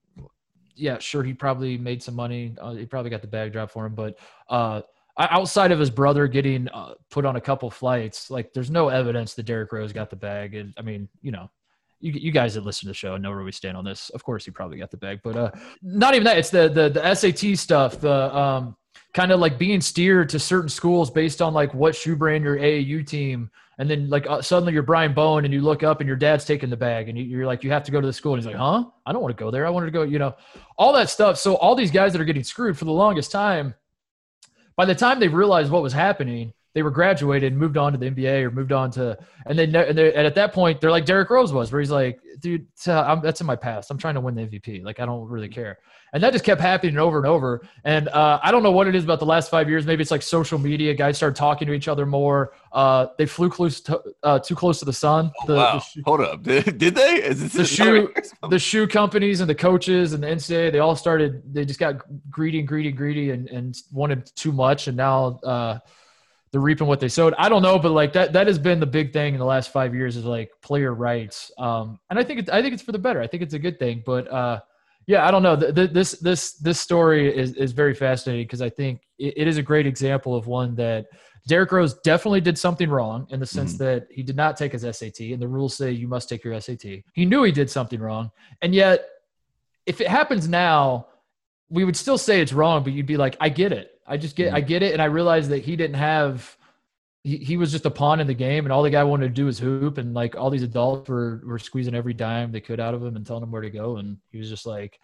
yeah, sure, he probably made some money. Uh, he probably got the bag drop for him, but uh, outside of his brother getting uh, put on a couple flights, like there's no evidence that Derrick Rose got the bag. And I mean, you know, you, you guys that listen to the show know where we stand on this. Of course, he probably got the bag, but uh, not even that. It's the the the SAT stuff. The um, kind of like being steered to certain schools based on like what shoe brand your AAU team, and then like uh, suddenly you're Brian Bowen and you look up and your dad's taking the bag and you, are like you have to go to the school and he's like, huh? I don't want to go there. I wanted to go, you know, all that stuff. So all these guys that are getting screwed for the longest time, by the time they realized what was happening, they were graduated and moved on to the NBA or moved on to, and then and, they, and at that point they're like Derrick Rose was, where he's like, dude, that's in my past. I'm trying to win the MVP. Like I don't really care. And that just kept happening over and over. And uh, I don't know what it is about the last five years. Maybe it's like social media. Guys start talking to each other more. Uh, they flew close to, uh, too close to the sun.
Oh,
the,
wow. The shoe, Hold up. Did, did they?
the shoe, the shoe companies and the coaches and the NCAA, they all started, they just got greedy and greedy and greedy and, and wanted too much. And now, uh, they're reaping what they sowed. I don't know, but like that that has been the big thing in the last five years is like player rights. Um, and I think it, I think it's for the better. I think it's a good thing. But uh, yeah, I don't know. The, the, this this this story is is very fascinating because I think it, it is a great example of one that Derrick Rose definitely did something wrong in the sense mm-hmm. that he did not take his SAT, and the rules say you must take your SAT. He knew he did something wrong, and yet if it happens now, we would still say it's wrong, but you'd be like, I get it. I just get, I mm. get it, and I realized that he didn't have. He, he was just a pawn in the game, and all the guy wanted to do was hoop, and like all these adults were were squeezing every dime they could out of him and telling him where to go, and he was just like,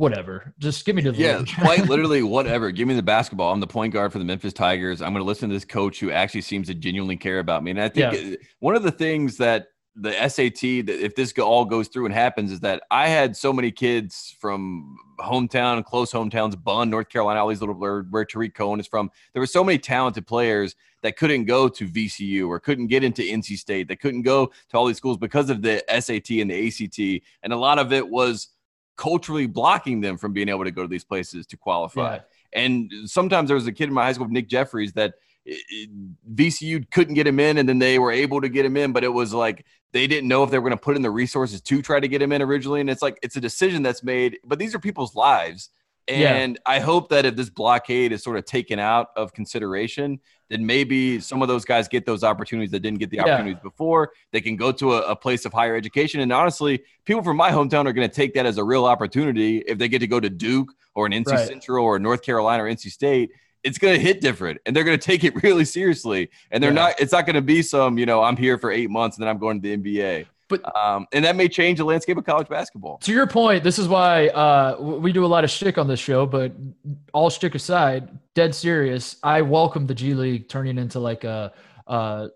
whatever. Just give me the
yeah, quite literally whatever. Give me the basketball. I'm the point guard for the Memphis Tigers. I'm going to listen to this coach who actually seems to genuinely care about me. And I think yeah. one of the things that the SAT that if this all goes through and happens is that I had so many kids from hometown, close hometowns, Bunn, North Carolina, all these little where, where Tarik Cohen is from. There were so many talented players that couldn't go to VCU or couldn't get into NC State, that couldn't go to all these schools because of the SAT and the ACT, and a lot of it was culturally blocking them from being able to go to these places to qualify. Yeah. And sometimes there was a kid in my high school, Nick Jeffries, that VCU couldn't get him in, and then they were able to get him in, but it was like they didn't know if they were going to put in the resources to try to get him in originally. And it's like it's a decision that's made, but these are people's lives. And yeah. I hope that if this blockade is sort of taken out of consideration, then maybe some of those guys get those opportunities that didn't get the yeah. opportunities before. They can go to a, a, place of higher education. And honestly, people from my hometown are going to take that as a real opportunity if they get to go to Duke or an NC right. Central or North Carolina or NC State it's going to hit different and they're going to take it really seriously. And they're yeah. not, it's not going to be some, you know, I'm here for eight months and then I'm going to the NBA. But, um, and that may change the landscape of college basketball.
To your point, this is why uh, we do a lot of shtick on this show, but all shtick aside, dead serious, I welcome the G League turning into like a, uh,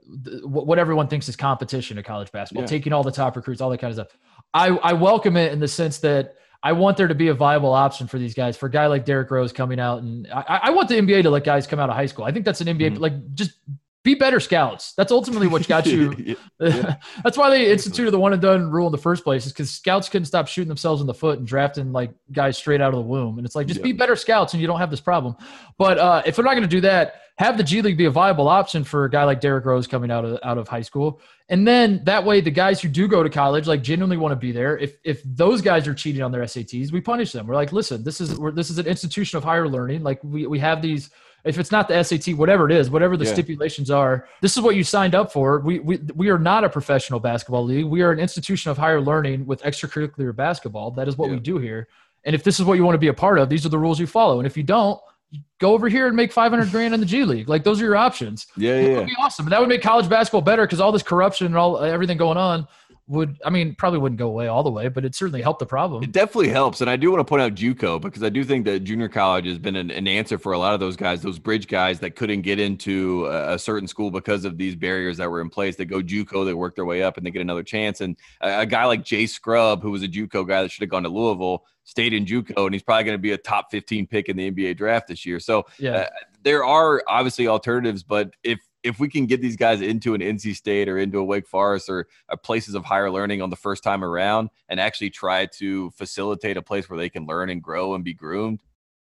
what everyone thinks is competition of college basketball, yeah. taking all the top recruits, all that kind of stuff. I, I welcome it in the sense that I want there to be a viable option for these guys. For a guy like Derrick Rose coming out, and I, I want the NBA to let guys come out of high school. I think that's an NBA mm-hmm. like just be better scouts. That's ultimately what got you. yeah. that's why they instituted the one and done rule in the first place, is because scouts couldn't stop shooting themselves in the foot and drafting like guys straight out of the womb. And it's like just yeah. be better scouts, and you don't have this problem. But uh, if we're not going to do that, have the G League be a viable option for a guy like Derrick Rose coming out of out of high school. And then that way, the guys who do go to college, like genuinely want to be there. If if those guys are cheating on their SATs, we punish them. We're like, listen, this is this is an institution of higher learning. Like we we have these. If it's not the SAT, whatever it is, whatever the yeah. stipulations are, this is what you signed up for. We, we we are not a professional basketball league. We are an institution of higher learning with extracurricular basketball. That is what yeah. we do here. And if this is what you want to be a part of, these are the rules you follow. And if you don't, go over here and make 500 grand in the G League. Like those are your options.
Yeah, yeah.
That would be awesome. That would make college basketball better because all this corruption and all everything going on would I mean probably wouldn't go away all the way, but it certainly helped the problem.
It definitely helps, and I do want to point out JUCO because I do think that junior college has been an, an answer for a lot of those guys, those bridge guys that couldn't get into a, a, certain school because of these barriers that were in place. They go JUCO, they work their way up, and they get another chance. And a, a guy like Jay Scrubb, who was a JUCO guy that should have gone to Louisville, stayed in JUCO, and he's probably going to be a top 15 pick in the NBA draft this year. So yeah. Uh, there are obviously alternatives, but if if we can get these guys into an NC State or into a Wake Forest or uh, places of higher learning on the first time around and actually try to facilitate a place where they can learn and grow and be groomed,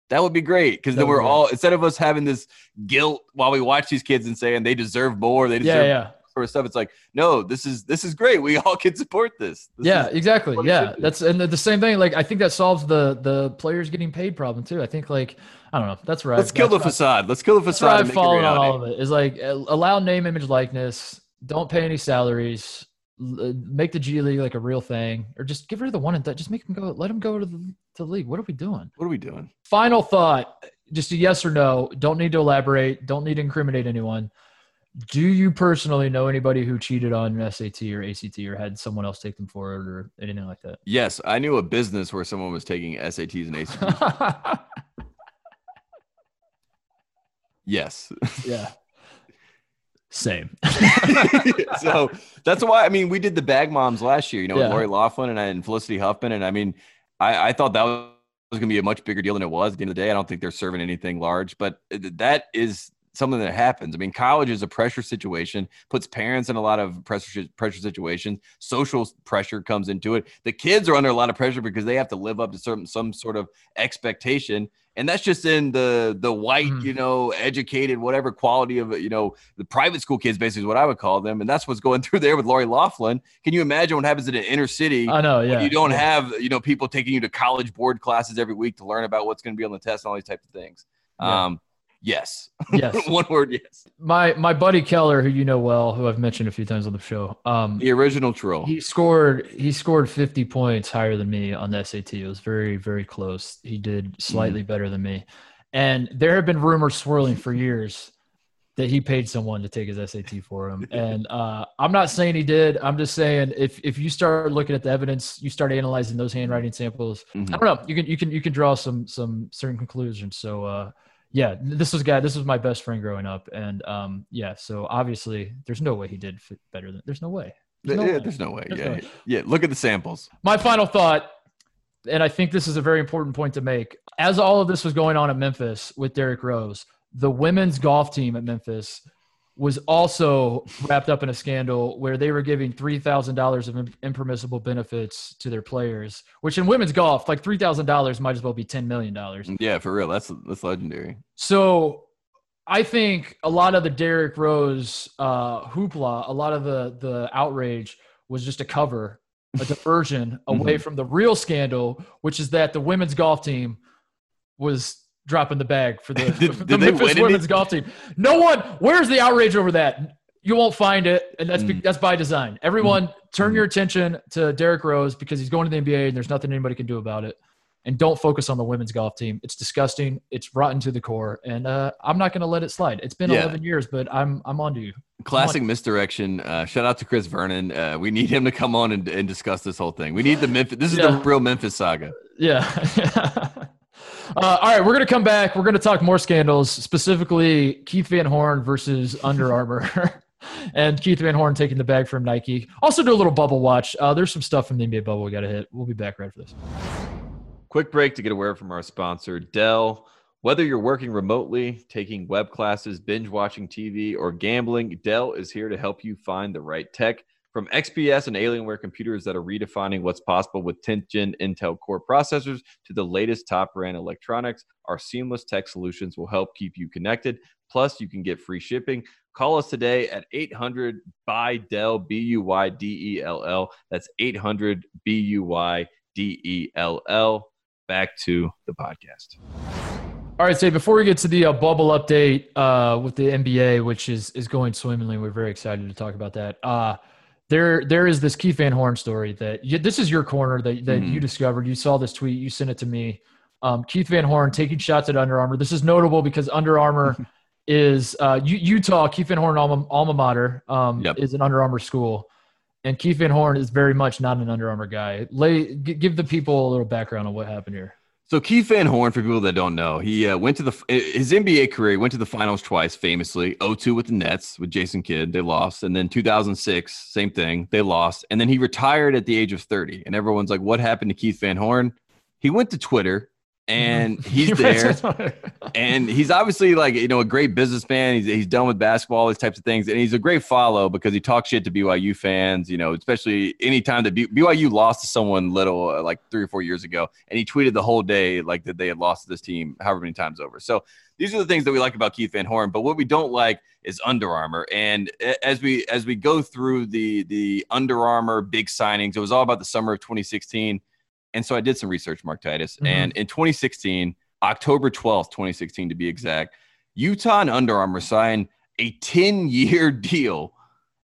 that would be great. Because then we're all instead of us having this guilt while we watch these kids and saying they deserve more, they deserve yeah, yeah. Sort of stuff. It's like, no, this is this is great. We all can support this. this
yeah, exactly. Yeah, that's and the same thing. Like I think that solves the the players getting paid problem too. I think like I don't know. That's right.
Let's kill the facade. Let's kill the facade.
I've fallen on all of it. Is like allow name, image, likeness. Don't pay any salaries. Uh, make the G League like a real thing, or just get rid of the one and th- just make them go. Let them go to the to the league. What are we doing?
What are we doing?
Final thought. Just a yes or no. Don't need to elaborate. Don't need to incriminate anyone. Do you personally know anybody who cheated on SAT or ACT or had someone else take them for it or anything like that?
Yes, I knew a business where someone was taking SATs and ACTs. Yes.
Yeah. Same.
so that's why I mean we did the bag moms last year, you know, yeah. with Lori Loughlin and, and Felicity Huffman. And I mean, I, I thought that was gonna be a much bigger deal than it was at the end of the day. I don't think they're serving anything large, but uh, that is something that happens. I mean, college is a pressure situation, puts parents in a lot of pressure pressure situations. Social pressure comes into it. The kids are under a lot of pressure because they have to live up to certain some sort of expectation and that's just in the the white mm. you know educated whatever quality of you know the private school kids basically is what i would call them and that's what's going through there with lori loughlin can you imagine what happens in an inner city
i know yeah
you don't
yeah.
have you know people taking you to college board classes every week to learn about what's going to be on the test and all these types of things yeah. um Yes.
Yes.
One word. Yes.
My my buddy Keller, who you know well, who I've mentioned a few times on the show. Um,
the original troll.
He scored. He scored fifty points higher than me on the SAT. It was very very close. He did slightly mm. better than me, and there have been rumors swirling for years that he paid someone to take his SAT for him. And uh, I'm not saying he did. I'm just saying if if you start looking at the evidence, you start analyzing those handwriting samples. Mm-hmm. I don't know. You can you can you can draw some some certain conclusions. So. Uh, yeah, this was guy. This was my best friend growing up, and um, yeah. So obviously, there's no way he did fit better than. There's no way.
There's no yeah, way. there's no way. There's yeah, no way. yeah. Look at the samples.
My final thought, and I think this is a very important point to make. As all of this was going on at Memphis with Derrick Rose, the women's golf team at Memphis was also wrapped up in a scandal where they were giving three thousand dollars of impermissible benefits to their players, which in women's golf, like three thousand dollars might as well be ten million dollars.
Yeah, for real, that's that's legendary.
So, I think a lot of the Derrick Rose uh, hoopla, a lot of the the outrage was just a cover, a diversion away mm-hmm. from the real scandal, which is that the women's golf team was dropping the bag for the, did, the did Memphis women's golf team. No one. Where's the outrage over that? You won't find it, and that's mm. that's by design. Everyone, mm. turn mm. your attention to Derrick Rose because he's going to the NBA, and there's nothing anybody can do about it. And don't focus on the women's golf team. It's disgusting. It's rotten to the core, and uh, I'm not going to let it slide. It's been yeah. 11 years, but I'm I'm on to you.
Classic misdirection. Uh, shout out to Chris Vernon. Uh, we need him to come on and, and discuss this whole thing. We need the Memphis. This is yeah. the real Memphis saga.
Yeah. Uh, all right, we're going to come back. We're going to talk more scandals, specifically Keith Van Horn versus Under Armour. and Keith Van Horn taking the bag from Nike. Also, do a little bubble watch. Uh, there's some stuff from the NBA bubble we got to hit. We'll be back right for this.
Quick break to get a word from our sponsor, Dell. Whether you're working remotely, taking web classes, binge watching TV, or gambling, Dell is here to help you find the right tech. From XPS and Alienware computers that are redefining what's possible with 10th gen Intel Core processors to the latest top brand electronics, our seamless tech solutions will help keep you connected. Plus, you can get free shipping. Call us today at 800 by Dell, B U Y D E L L. That's 800 B U Y D E L L. Back to the podcast.
All right, so before we get to the uh, bubble update uh, with the NBA, which is is going swimmingly, we're very excited to talk about that. Uh, there there is this Keith Van Horn story that you, this is your corner that, that mm-hmm. you discovered. You saw this tweet, you sent it to me. Um, Keith Van Horn taking shots at Under Armour. This is notable because Under Armour is uh, U- Utah. Keith Van Horn alma, alma mater um, yep. is an Under Armour school, And Keith Van Horn is very much not an Under Armour guy. Lay, g- give the people a little background on what happened here.
So Keith Van Horn, for people that don't know, he uh, went to the his NBA career. Went to the finals twice, famously 0-2 with the Nets with Jason Kidd. They lost, and then 2006, same thing, they lost, and then he retired at the age of 30. And everyone's like, "What happened to Keith Van Horn?" He went to Twitter and he's there. and he's obviously like you know a great businessman. He's, he's done with basketball these types of things. And he's a great follow because he talks shit to byu fans you know especially anytime that byu lost to someone little uh, like three or four years ago. And he tweeted the whole day like that they had lost to this team however many times over. So these are the things that we like about keith van horn. But what we don't like is under armour. And as we as we go through the the under armour big signings it was all about the summer of 2016 and so I did some research, Mark Titus. Mm-hmm. And in 2016, October 12th, 2016 to be exact, Utah and Under Armour signed a 10 year deal,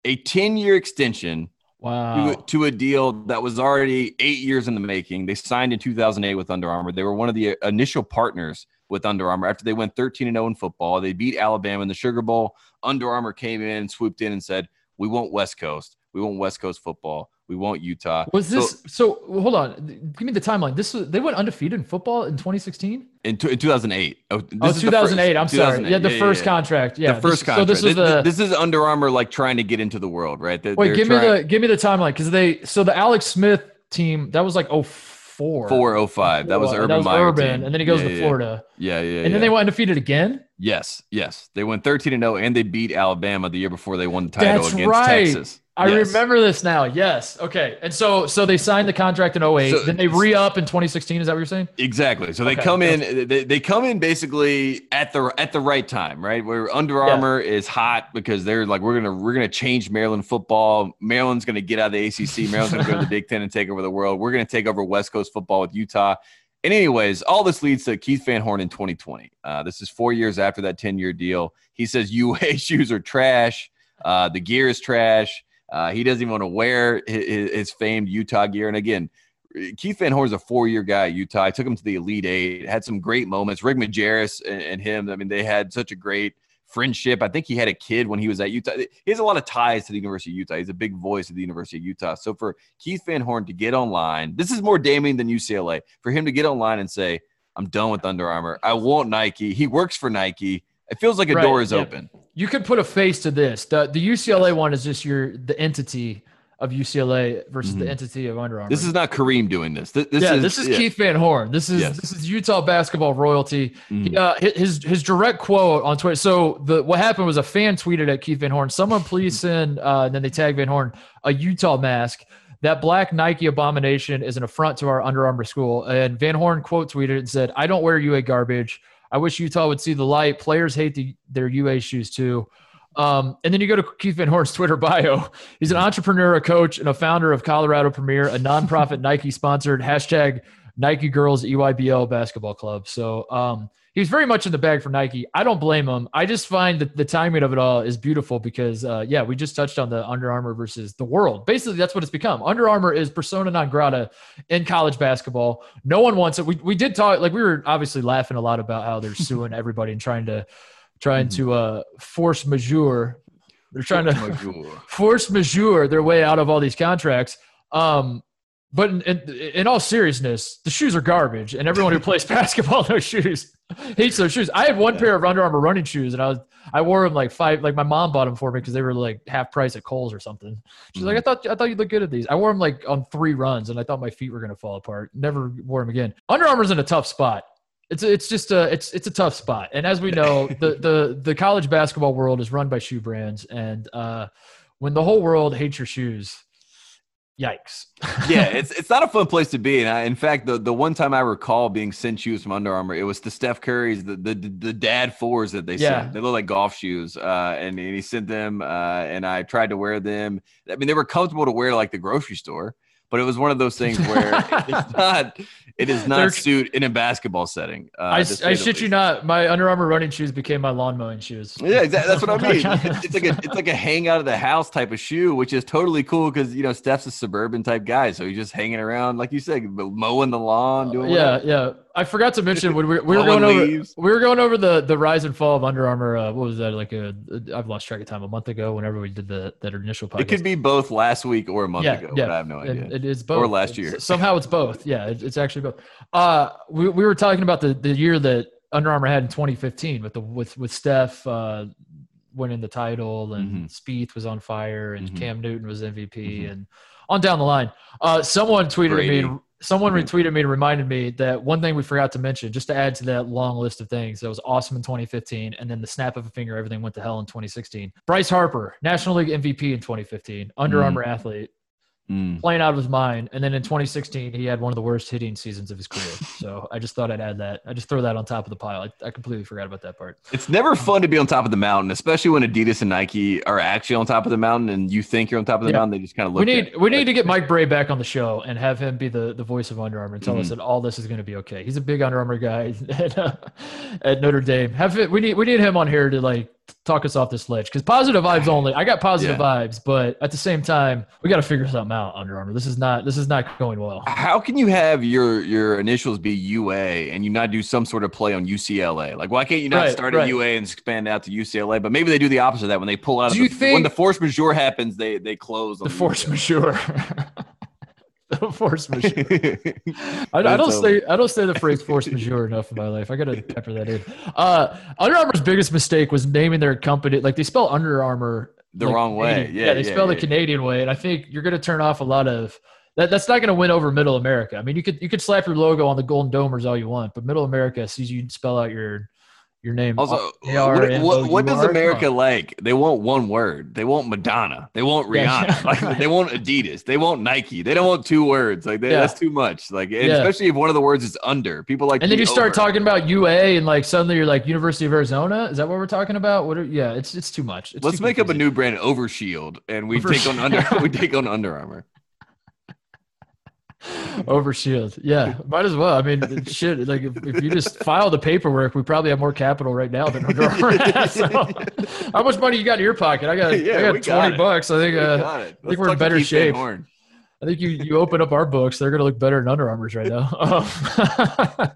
a 10 year extension
wow.
to, to, a deal that was already eight years in the making. They signed in 2008 with Under Armour. They were one of the initial partners with Under Armour after they went 13 0 in football. They beat Alabama in the Sugar Bowl. Under Armour came in, swooped in, and said, We want West Coast. We want West Coast football. We want Utah.
Was this so? so hold on, give me the timeline. This was they went undefeated in football in 2016.
In, in 2008.
Oh, oh 2008. I'm sorry. Yeah, the yeah, first yeah, contract. Yeah,
the first this, contract. So this is the this is Under Armour like trying to get into the world, right?
They're, wait, give trying, me the give me the timeline because they so the Alex Smith team that was like oh four.
Four oh five. That was Urban that was Meyer Urban,
team. and then he goes to Florida.
Yeah, yeah.
And then they went undefeated again.
Yes, yes. They went 13 and 0 and they beat Alabama the year before they won the title
That's
against
right.
Texas.
I yes. remember this now. Yes. Okay. And so so they signed the contract in 08. So, then they re-up in 2016. Is that what you're saying?
Exactly. So they okay. come in they, they come in basically at the at the right time, right? Where Under Armour yeah. is hot because they're like we're gonna we're gonna change Maryland football. Maryland's gonna get out of the ACC. Maryland's gonna go to the Big Ten and take over the world. We're gonna take over West Coast football with Utah. And anyways, all this leads to Keith Van Horn in 2020. Uh, this is four years after that 10 year deal. He says UA shoes are trash. Uh, the gear is trash. Uh, he doesn't even want to wear his, his, famed Utah gear. And again, Keith Van Horn is a four-year guy at Utah. I took him to the Elite Eight. Had some great moments. Rick Majerus and, and him. I mean, they had such a great friendship. I think he had a kid when he was at Utah. He has a lot of ties to the University of Utah. He's a big voice at the University of Utah. So for Keith Van Horn to get online, this is more damning than UCLA. For him to get online and say, "I'm done with Under Armour. I want Nike." He works for Nike. It feels like a right, door is yeah. open.
You could put a face to this. The the UCLA one is just your the entity of UCLA versus mm-hmm. the entity of Under Armour.
This is not Kareem doing this. This,
this yeah, is, this is yeah. Keith Van Horn. This is yes. this is Utah basketball royalty. Mm-hmm. He, uh, his his direct quote on Twitter. So the what happened was a fan tweeted at Keith Van Horn. Someone please send. Uh, and then they tag Van Horn a Utah mask. That black Nike abomination is an affront to our Under Armour school. And Van Horn quote tweeted and said, "I don't wear UA garbage. I wish Utah would see the light. Players hate the, their UA shoes too." Um, and then you go to Keith Van Horn's Twitter bio. He's an entrepreneur, a coach, and a founder of Colorado Premier, a nonprofit Nike sponsored hashtag Nike Girls EYBL basketball club. So um, he's very much in the bag for Nike. I don't blame him. I just find that the timing of it all is beautiful because, uh, yeah, we just touched on the Under Armour versus the world. Basically, that's what it's become. Under Armour is persona non grata in college basketball. No one wants it. We, we did talk, like, we were obviously laughing a lot about how they're suing everybody and trying to trying mm-hmm. to uh, force majeure. They're trying force to majeure. force majeure their way out of all these contracts. Um, but in, in, in, all seriousness, the shoes are garbage, and everyone who plays basketball those shoes hates those shoes. I had one yeah. pair of Under Armour running shoes, and I was I wore them like five. Like my mom bought them for me because they were like half price at Kohl's or something. She's mm-hmm. like, I thought I thought you'd look good at these. I wore them like on three runs, and I thought my feet were gonna fall apart. Never wore them again. Under Armour's in a tough spot it's it's just a it's it's a tough spot. And as we know, the the the college basketball world is run by shoe brands, and uh, when the whole world hates your shoes, yikes.
yeah, it's it's not a fun place to be. And I, in fact, the the one time I recall being sent shoes from Under Armour, it was the Steph Curry's the the, the dad fours that they yeah. sent. They look like golf shoes, uh, and, and he sent them, uh, and I tried to wear them. I mean, they were comfortable to wear like the grocery store but it was one of those things where it's not it is not suit in a basketball setting.
Uh, I, I shit you not. My Under Armour running shoes became my lawn mowing shoes.
Yeah, exactly. That's what I mean. it's, it's, like a it's like a hang out of the house type of shoe, which is totally cool because you know Steph's a suburban type guy, so he's just hanging around, like you said, mowing the lawn, doing.
Uh, yeah, yeah. I forgot to mention when we, we were going over we were going over the the rise and fall of Under Armour. Uh, what was that like? A I've lost track of time. A month ago, whenever we did the that initial podcast.
It could be both last week or a month
yeah,
ago.
Yeah,
I have no idea.
It, it is both.
Or last year.
It's, somehow it's both. Yeah, it, it's actually both. Uh, we we were talking about the the year that Under Armour had in 2015 with the with with Steph uh, winning the title and mm-hmm. Spieth was on fire and mm-hmm. Cam Newton was MVP mm-hmm. and on down the line. Uh, someone tweeted Brady. me Someone mm-hmm. retweeted me and reminded me that one thing we forgot to mention, just to add to that long list of things that was awesome in 2015, and then the snap of a finger, everything went to hell in 2016. Bryce Harper, National League MVP in 2015, Under mm. Armour athlete, mm. playing out of his mind. And then in 2016, he had one of the worst hitting seasons of his career. so I just thought I'd add that. I just throw that on top of the pile. I, I, completely forgot about that part.
It's never fun to be on top of the mountain, especially when Adidas and Nike are actually on top of the mountain and you think you're on top of the yeah. mountain. They just kind of look.
We need we need to get Mike Brey back on the show and have him be the, the voice of Under Armour and tell mm-hmm. us that all this is going to be okay. He's a big Under Armour guy at, uh, at Notre Dame. Have it, we need we need him on here to like talk us off this ledge because positive vibes only. I got positive yeah. vibes, but at the same time, we got to figure something out. Under Armour, this is not this is not going well.
How can you have your your initials be UA and you not do some sort of play on UCLA? Like, why can't you not right, start right. at UA and expand out to UCLA? But maybe they do the opposite of that when they pull out. Do of you the, think when the force majeure happens, they they close
the force majeure. force majeure. I, I, don't say I don't say the phrase force majeure enough in my life. I gotta pepper that in. Uh, Under Armour's biggest mistake was naming their company like they spell Under Armour
the
like
wrong way.
Yeah, yeah, they
yeah,
spell
yeah,
the Canadian way, and I think you're gonna turn off a lot of. That, that's not going to win over Middle America. I mean, you could you could slap your logo on the Golden Domers all you want, but Middle America sees you spell out your your name.
Also, what, what, what, does America like? They want one word. They want Madonna. They want Rihanna. Yeah, like, they want Adidas. They want Nike. They don't want two words. Like they, yeah. that's too much. Like yeah. especially if one of the words is under. People like.
And then you start talking about UA and like suddenly you're like University of Arizona. Is that what we're talking about? What? Are, yeah, it's it's too much. It's
Let's
too
make confusing. up a new brand, Overshield, and we take on under we take on Under Armour.
Over Shield. Yeah, might as well. I mean, shit. Like, if, if, you just file the paperwork, we probably have more capital right now than Under Armour So, how much money you got in your pocket? I got, yeah, I got twenty got bucks. I think, uh, I think we're in better shape. I think you you open up our books, they're gonna look better than Under Armour's right now. uh,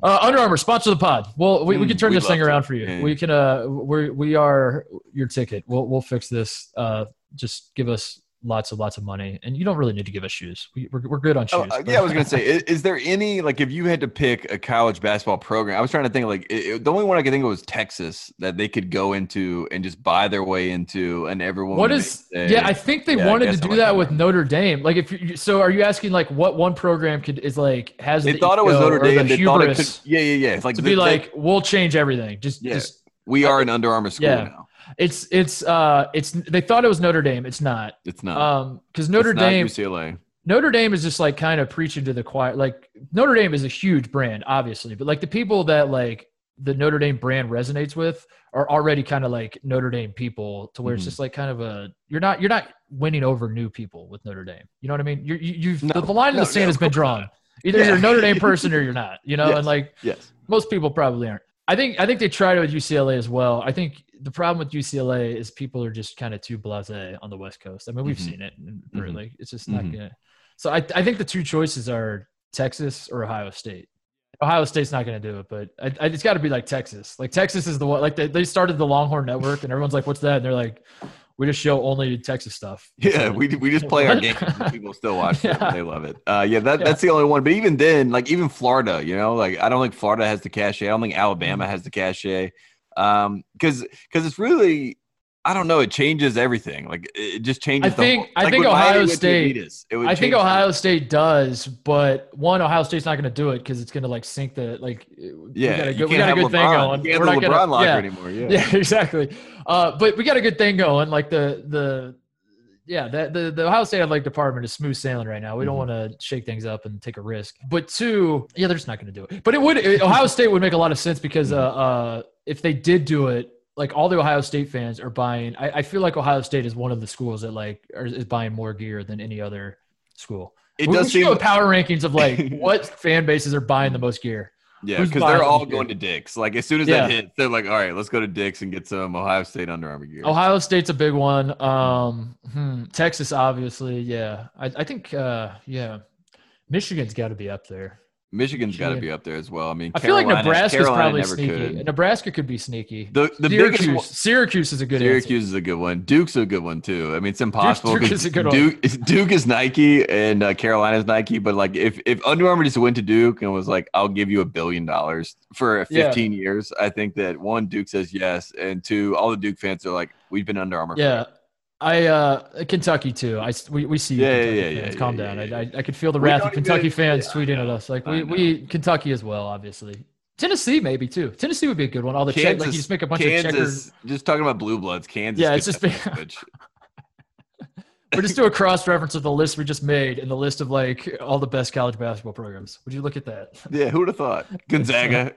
Under Armour sponsor the pod. Well, we, mm, we can turn this thing around to. for you. Yeah. We can. Uh, we we are your ticket. We'll we'll fix this. Uh, just give us lots of lots of money, and you don't really need to give us shoes. We, are we're good on oh, shoes.
Oh, yeah, I was gonna say, is, is, there any like if you had to pick a college basketball program? I was trying to think like it, the only one I could think of was Texas that they could go into and just buy their way into, and everyone.
What is? Say, yeah, I think they yeah, wanted to do that with Notre Dame. Like, if you, so, are you asking like what one program could is like has?
They the thought it was Notre Dame. The they thought it could. Yeah, yeah, yeah.
It's like to the, be like, they, we'll change everything. Just, yeah. just.
We uh, are an Under Armour school yeah. now.
It's it's uh it's they thought it was Notre Dame. It's not.
It's not.
Um, because Notre it's Dame
UCLA.
Notre Dame is just like kind of preaching to the choir. Like Notre Dame is a huge brand, obviously, but like the people that like the Notre Dame brand resonates with are already kind of like Notre Dame people to where mm-hmm. it's just like kind of a you're not you're not winning over new people with Notre Dame. You know what I mean? You're, you, have no, the, line in the sand no, has been drawn. Either yeah. you're a Notre Dame person or you're not. You know,
yes.
and like
yes.
most people probably aren't. I think I think they tried it with UCLA as well. I think the problem with UCLA is people are just kind of too blasé on the West Coast. I mean, we've mm-hmm. seen it. Mm-hmm. Like, it's just not mm-hmm. gonna. So I I think the two choices are Texas or Ohio State. Ohio State's not going to do it, but I, I, it's got to be like Texas. Like Texas is the one. Like they, they started the Longhorn Network, and everyone's like, "What's that?" And they're like, "We just show only Texas stuff."
Yeah, we we just play our game. People still watch it. They love it. Uh, yeah, that, yeah. that's the only one. But even then, like even Florida, you know, like I don't think Florida has the cachet. I don't think Alabama mm-hmm. has the cachet um because because it's really I don't know. It changes everything. Like it just changes.
I think.
Whole, I
like think Ohio State. I think Ohio State does, but one, Ohio State's not going to do it because it's going to like sink the like.
Yeah, we got a good,
we got a good thing going.
We're not
LeBron gonna,
locker yeah, anymore. Yeah,
yeah, exactly. Uh, but we got a good thing going. Like the the yeah, the, the, the Ohio State athletic department is smooth sailing right now. We don't mm-hmm. want to shake things up and take a risk. But two, yeah, they're just not going to do it. But it would it, Ohio State would make a lot of sense because uh, uh, if they did do it, like all the Ohio State fans are buying. I, I feel like Ohio State is one of the schools that like are, is buying more gear than any other school.
It we, does
we seem power rankings of like what fan bases are buying the most gear.
Yeah, because they're all going to Dick's. Like as soon as yeah. that hits, they're like, "All right, let's go to Dick's and get some Ohio State Under Armour gear."
Ohio State's a big one. Um, hmm, Texas, obviously, yeah. I, I think, uh, yeah, Michigan's got to be up there.
Michigan's got to be up there as well. I mean,
I feel like Nebraska's
Carolina
probably sneaky.
could.
Nebraska could be sneaky.
The the
Syracuse,
biggest
Syracuse is a good
Syracuse
answer.
is a good one. Duke's a good one too. I mean, it's impossible.
Duke
'cause
is a good one.
Duke, Duke is Nike and uh, Carolina's Nike, but like if if Under Armour just went to Duke and was like, "I'll give you a billion dollars for
Yeah.
15 years," I think that one Duke says yes, and two, all the Duke fans are like, "We've been Under Armour."
Yeah.
Forever."
I uh Kentucky too. I we, we see
Yeah, yeah,
Kentucky
yeah,
fans.
yeah,
Calm
yeah,
down.
yeah,
I, I I could feel the
We
wrath of Kentucky
even-
fans
yeah,
tweeting at us. Like we, we Kentucky as well, obviously. Tennessee maybe too. Tennessee would be a good one. All the check, like you just make a bunch of checkers.
Just talking about blue bloods. Kansas,
Yeah, it's just been-. Or just do a cross reference of the list we just made and the list of like all the best college basketball programs. Would you look at that?
yeah, who would have thought Gonzaga?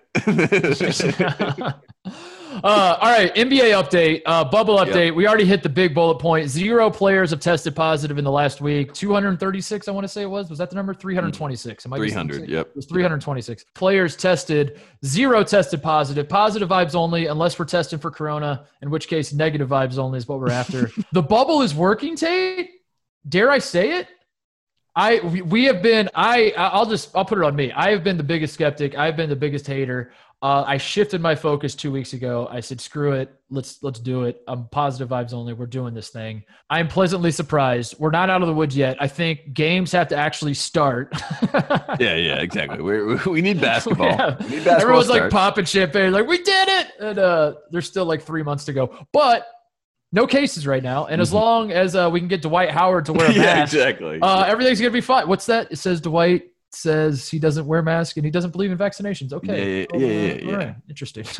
Uh, all right, NBA update, uh, bubble
Yep.
update. We already hit the big bullet point. Zero players have tested positive in the last week. 236, I want to say it was. Was that the number? 326. Am I just
300. Yep.
It was 326 players tested. Zero tested positive. Positive vibes only, unless we're testing for corona, in which case negative vibes only is what we're after. the bubble is working, Tate. Dare I say it? I we have been I I'll just I'll put it on me. I have been the biggest skeptic. I've been the biggest hater. Uh, I shifted my focus two weeks ago. I said, "Screw it, let's let's do it." I'm positive vibes only. We're doing this thing. I am pleasantly surprised. We're not out of the woods yet. I think games have to actually start.
yeah, yeah, exactly. we we need basketball.
Yeah.
We need basketball
Everyone's like popping champagne, like we did it, and uh, there's still like three months to go. But no cases right now, and as
Mhm.
long as uh, we can get Dwight Howard to wear a
yeah,
mask,
exactly.
uh, everything's gonna be fine. What's that? It says Dwight says he doesn't wear mask and he doesn't believe in vaccinations. Okay,
Yeah, yeah, yeah, yeah, yeah.
right. interesting.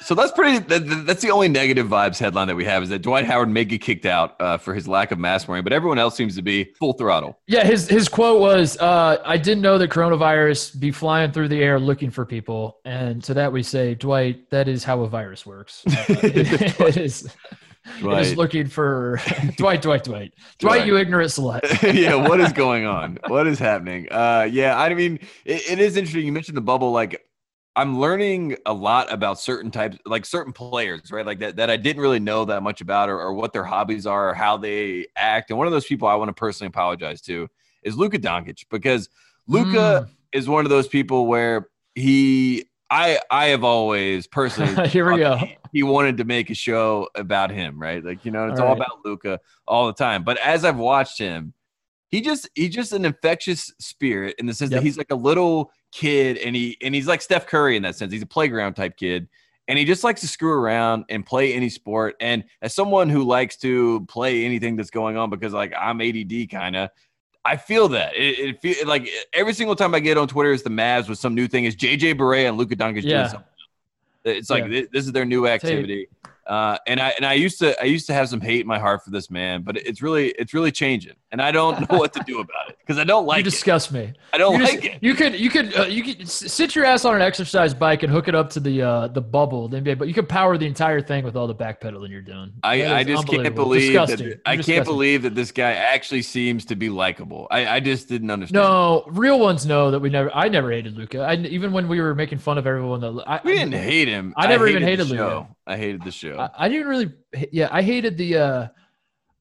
So that's pretty. That- that's the only negative vibes headline that we have is that Dwight Howard may get kicked out uh, for his lack of mask wearing, but everyone else seems to be full throttle.
yeah, his his quote was, uh, "I didn't know that coronavirus be flying through the air looking for people." And to that we say, Dwight, that is how a virus works. Uh, it, it is. Is looking for Dwight, Dwight, Dwight, Dwight,
Dwight.
you ignorant slut.
yeah, what is going on? What is happening? Uh, yeah, I mean, it, it is interesting. You mentioned the bubble. Like, I'm learning a lot about certain types, like certain players, right? Like that that I didn't really know that much about, or, or what their hobbies are, or how they act. And one of those people I want to personally apologize to is Luka Doncic because Luka
Mm.
is one of those people where he. I, I have always personally
Here we go.
He, he wanted to make a show about him, right? Like you know, it's
All
all,
right.
about Luka all the time. But as I've watched him, he just he's just an infectious spirit in the sense
Yep.
that he's like a little kid and he and he's like Steph Curry in that sense. He's a playground type kid. And he just likes to screw around and play any sport. And as someone who likes to play anything that's going on, because like I'm ADD kind of, I feel that it, it feel like every single time I get on Twitter, it's the Mavs with some new thing. Is JJ Barea and Luka Doncic
Yeah.
doing something? It's like
Yeah.
thi- this is their new activity. Uh, and I and I used to I used to have some hate in my heart for this man, but it's really it's really changing, and I don't know what to do about it because I don't
you
like it.
disgust me.
I don't
you,
like
just-
it.
you could you could uh, you could sit your ass on an exercise bike and hook it up to the uh, the bubble, the NBA, but you could power the entire thing with all the backpedaling you're doing.
I, I just can't believe
Disgusting.
that I can't believe that this guy actually seems to be likable. I, I just didn't understand.
No, real ones know that we never. I never hated Luka. I even when we were making fun of everyone that I,
we didn't hate him.
I never even
hated
hated
the
Luka.
show. I hated the show.
I, I didn't really. Yeah, I hated the. uh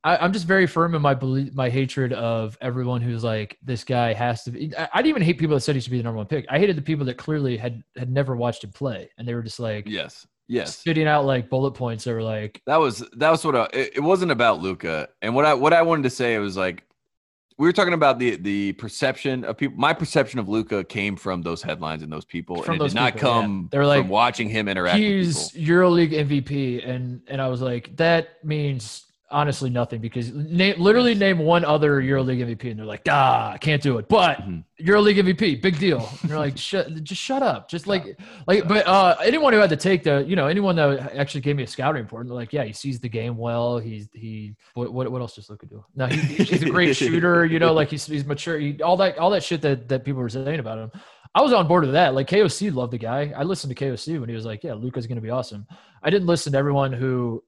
I, I'm just very firm in my belief, my hatred of everyone who's like, this guy has to be. I, I didn't even hate people that said he should be the number one pick. I hated the people that clearly had had never watched him play, and they were just like
yes, yes.
spitting out like bullet points. They were like,
That was that was what I, it, it wasn't about Luka. And what I what I wanted to say was like we were talking about the the perception of people. My perception of Luka came from those headlines and those people,
From
and it
those
did not
people, yeah.
come
They were like,
from watching him interact with
he's. EuroLeague MVP, and and I was like, that means honestly nothing because na- literally name one other EuroLeague MVP, and they're like, ah, I can't do it. But
Mhm.
EuroLeague MVP, big deal. And you're like, shut, just shut up. Just like, like, but uh, anyone who had to take the, you know, anyone that actually gave me a scouting report, they're like, yeah, he sees the game well. He's he, what what, what else does Luka do? No, he, he's a great shooter. You know, like he's he's mature. He, all that all that shit that that people were saying about him. I was on board with that. Like KOC loved the guy. I listened to KOC when he was like, "Yeah, Luka's going to be awesome." I didn't listen to everyone who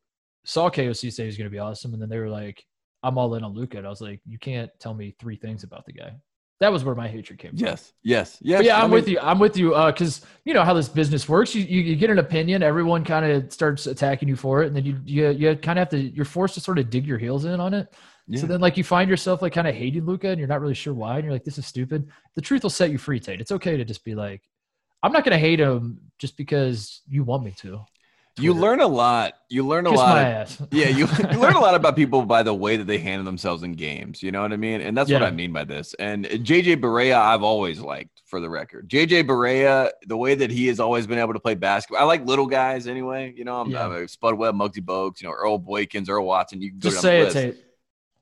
saw KOC say he's going to be awesome, and then they were like, "I'm all in on Luka." And I was like, "You can't tell me three things about the guy." That was where my hatred came from.
Yes, yes, yes.
But yeah,
I
I'm
mean,
with you. I'm with you. Uh, cause you know how this business works. You, you, you get an opinion, everyone kind of starts attacking you for it. And then you, you, you kind of have to, you're forced to sort of dig your heels in on it.
Yeah.
So then, like, you find yourself like kind of hating Luka, and you're not really sure why, and you're like, "This is stupid." The truth will set you free, Tate. It's okay to just be like, "I'm not going to hate him just because you want me to."
You learn a lot. You learn a
Kiss
lot. yeah, you, you learn a lot about people by the way that they handle themselves in games. You know what I mean? And that's what I mean by this. And JJ Barea, I've always liked, for the record. JJ Barea, the way that he has always been able to play basketball. I like little guys anyway. You know, I'm,
Yeah.
I'm a Spud Webb, Muggsy Bogues, you know, Earl Boykins, Earl Watson. You can go
Just say
the
it,
list.
Tate.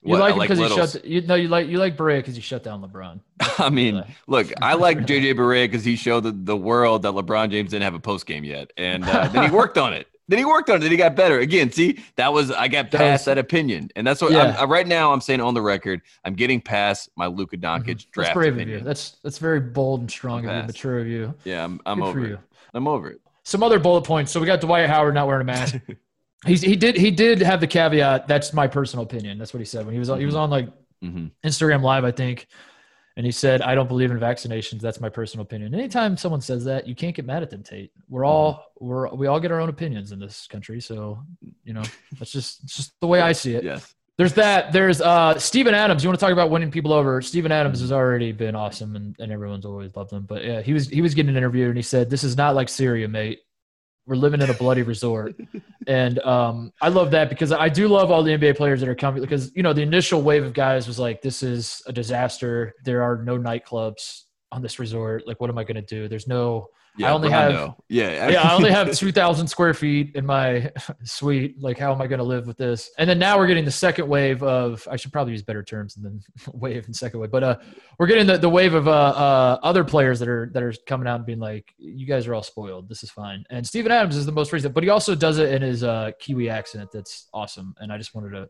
You
What,
like him because he shut. You no, you like you like Barea because he shut down LeBron.
I mean,
Really.
look, I like JJ Barea because he showed the, the world that LeBron James didn't have a post game yet, and uh, then he worked on it. Then he worked on it. Then he got better. Again, see, that was I got
That
past
was-
that opinion, and that's what
Yeah.
I'm, uh, right now I'm saying on the record. I'm getting past my Luka Doncic
Mhm. That's
draft
brave of you.
opinion.
That's that's very bold and strong of you, mature of you.
Yeah, I'm, I'm
Good
over it.
you.
I'm over it.
Some other bullet points. So we got Dwight Howard not wearing a mask. He's he did he did have the caveat. That's my personal opinion. That's what he said when he was on, he was on like
hmm
Instagram Live, I think, and he said, "I don't believe in vaccinations. That's my personal opinion." Anytime someone says that, you can't get mad at them, Tate. We're all we're we all get our own opinions in this country, so you know that's just it's just the way I see it.
Yes.
There's that. There's uh Steven Adams. You want to talk about winning people over? Steven Adams has already been awesome, and, and everyone's always loved him. But yeah, he was he was getting an interview, and he said, "This is not like Syria, mate. We're living in a bloody resort." and um, I love that because I do love all the NBA players that are coming because you know the initial wave of guys was like, "This is a disaster. There are no nightclubs on this resort. Like, what am I going to do? There's no."
Yeah,
only
Rondo. yeah,
yeah, I only have 2,000 square feet in my suite. Like, how am I going to live with this? And then now we're getting the second wave of, I should probably use better terms than wave and second wave, but uh, we're getting the, the wave of uh, uh, other players that are that are coming out and being like, you guys are all spoiled. This is fine. And Steven Adams is the most recent, but he also does it in his uh, Kiwi accent. That's awesome. And I just wanted to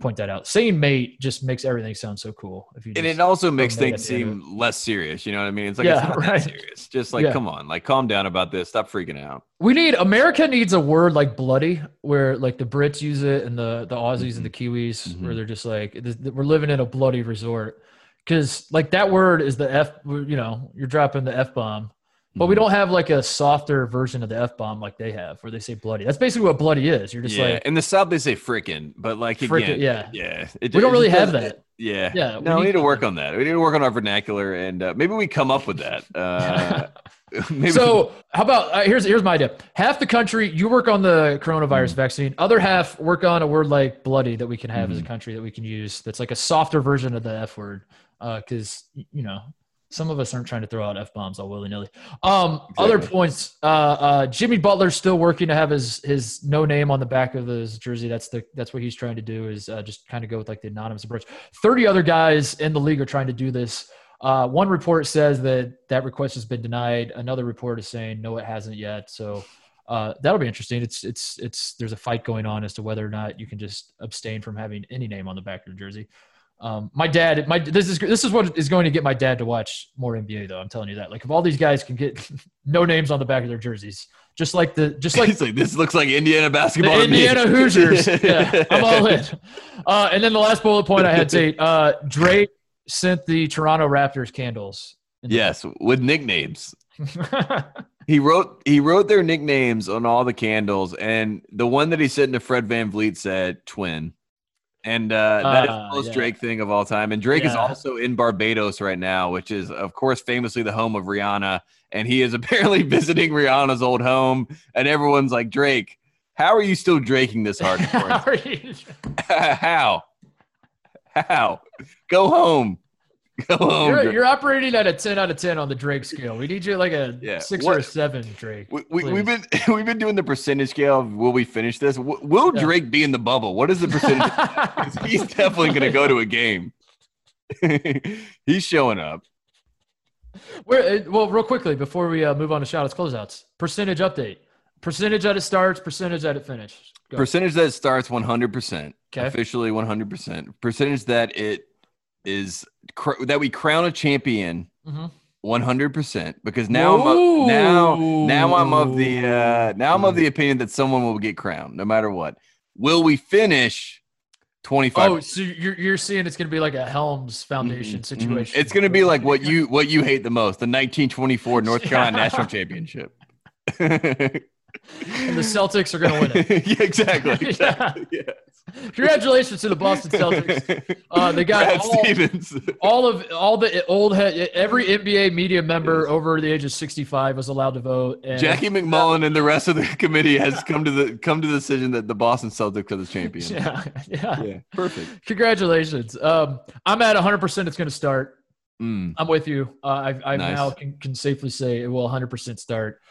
point that out. Saying mate just makes everything sound so cool. If you
and it also makes things seem less serious. You know what I mean? It's like
Yeah,
it's not
right.
that serious. Just like,
Yeah.
come on, like calm down about this. Stop freaking out.
We need America needs a word like bloody, where like the Brits use it and the the Aussies and the Kiwis, where
Mhm.
they're just like we're living in a bloody resort, because like that word is the f. You know, you're dropping the f bomb, but we
Mhm.
don't have like a softer version of the f bomb like they have, where they say bloody. That's basically what bloody is. You're just
yeah,
like
in the South they say frickin', but like
Frickin',
again,
yeah.
yeah. It,
We don't really have that.
Yeah,
Yeah, we
No, we
need
need to work on that. We need to work on our vernacular, and uh, maybe we come up with that. Uh, maybe
so how about uh, here's here's my idea half the country you work on the coronavirus
Mm.
vaccine other half work on a word like bloody that we can have as a
Mhm.
country that we can use that's like a softer version of the f word because you know some of us aren't trying to throw out f bombs all willy nilly. Um, other points. Uh, uh, Jimmy Butler's still working to have his his no name on the back of his jersey. That's the that's what he's trying to do is uh, just kind of go with like the anonymous approach. Thirty other guys in the league are trying to do this. Uh, one report says that that request has been denied. Another report is saying no, it hasn't yet. So uh, that'll be interesting. It's it's it's there's a fight going on as to whether or not you can just abstain from having any name on the back of your jersey. Um, my dad, my this is this is what is going to get my dad to watch more NBA though. I'm telling you that. Like if all these guys can get no names on the back of their jerseys, just like the just like
He's like, this looks like Indiana basketball. to me."
Indiana Hoosiers. yeah, I'm all in. Uh, and then the last bullet point I had to uh, Drake sent the Toronto Raptors candles.
Yes, with nicknames. He wrote he wrote their nicknames on all the candles, and the one that he sent to Fred VanVleet said twin. And uh, that is
Ah,
the most
yeah.
Drake thing of all time. And Drake is also in Barbados right now, which is, of course, famously the home of Rihanna. And he is apparently visiting Rihanna's old home. And everyone's like, Drake, how are you still draking this hard? for us?" how? How? Go home. Go
you're, you're operating at a 10 out of 10 on the Drake scale. We need you like a
Yeah.
six or a seven, Drake.
We, we, we've, been we've been doing the percentage scale. Of will we finish this? W- Will
Yeah.
Drake be in the bubble? What is the percentage? He's definitely going to go to a game. He's showing up.
Where, uh, well, real quickly before we uh, move on to shoutouts, closeouts, percentage update. Percentage that it starts, percentage that it finishes. Go.
Percentage that it starts 100%.
Okay.
Officially 100%. Percentage that it is cr- that we crown a champion
Mhm.
100% because now I'm of, now now I'm of the uh now I'm of the opinion that someone will get crowned no matter what. Will we finish 25
Oh, so you're, you're seeing it's going to be like a Helms Foundation
Mhm, mhm.
situation.
It's going to be like what you what you hate the most, the 1924 North Carolina National Championship.
and the Celtics are going to win it.
exactly.
Yeah.
exactly.
Congratulations to the Boston Celtics. Uh, they got all,
Stevens.
all of all the old head, every NBA media member over the age of 65 was allowed to vote. And
Jackie MacMullan and the rest of the committee has come to the come to the decision that the Boston Celtics are the champion.
Yeah, yeah.
Yeah, perfect.
Congratulations. Um, I'm at 100% it's going to start.
Mm.
I'm with you. Uh, I, I
Nice.
now can, can safely say it will 100% start.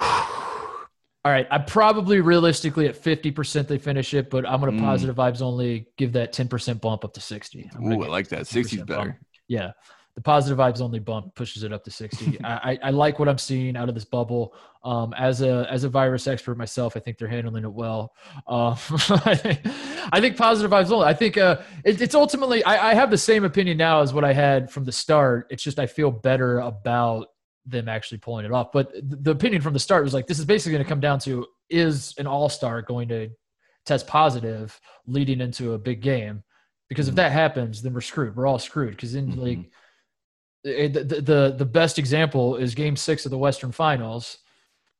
All right. I probably realistically at 50% they finish it, but I'm going to
Mm.
positive vibes only give that 10% bump up to 60. I'm
Ooh, I like that. 60's
10%
better.
bump. Yeah. The positive vibes only bump pushes it up to 60. I, I, like what I'm seeing out of this bubble. Um, as a as a virus expert myself, I think they're handling it well. Um, I, think, I think positive vibes only. I think uh, it, it's ultimately I, I have the same opinion now as what I had from the start. It's just I feel better about them actually pulling it off. But th- the opinion from the start was like this is basically going to come down to is an all star going to test positive leading into a big game? Because if
Mhm.
that happens, then we're screwed. We're all screwed. Because in
Mhm.
like the, the the the best example is Game Six of the Western Finals,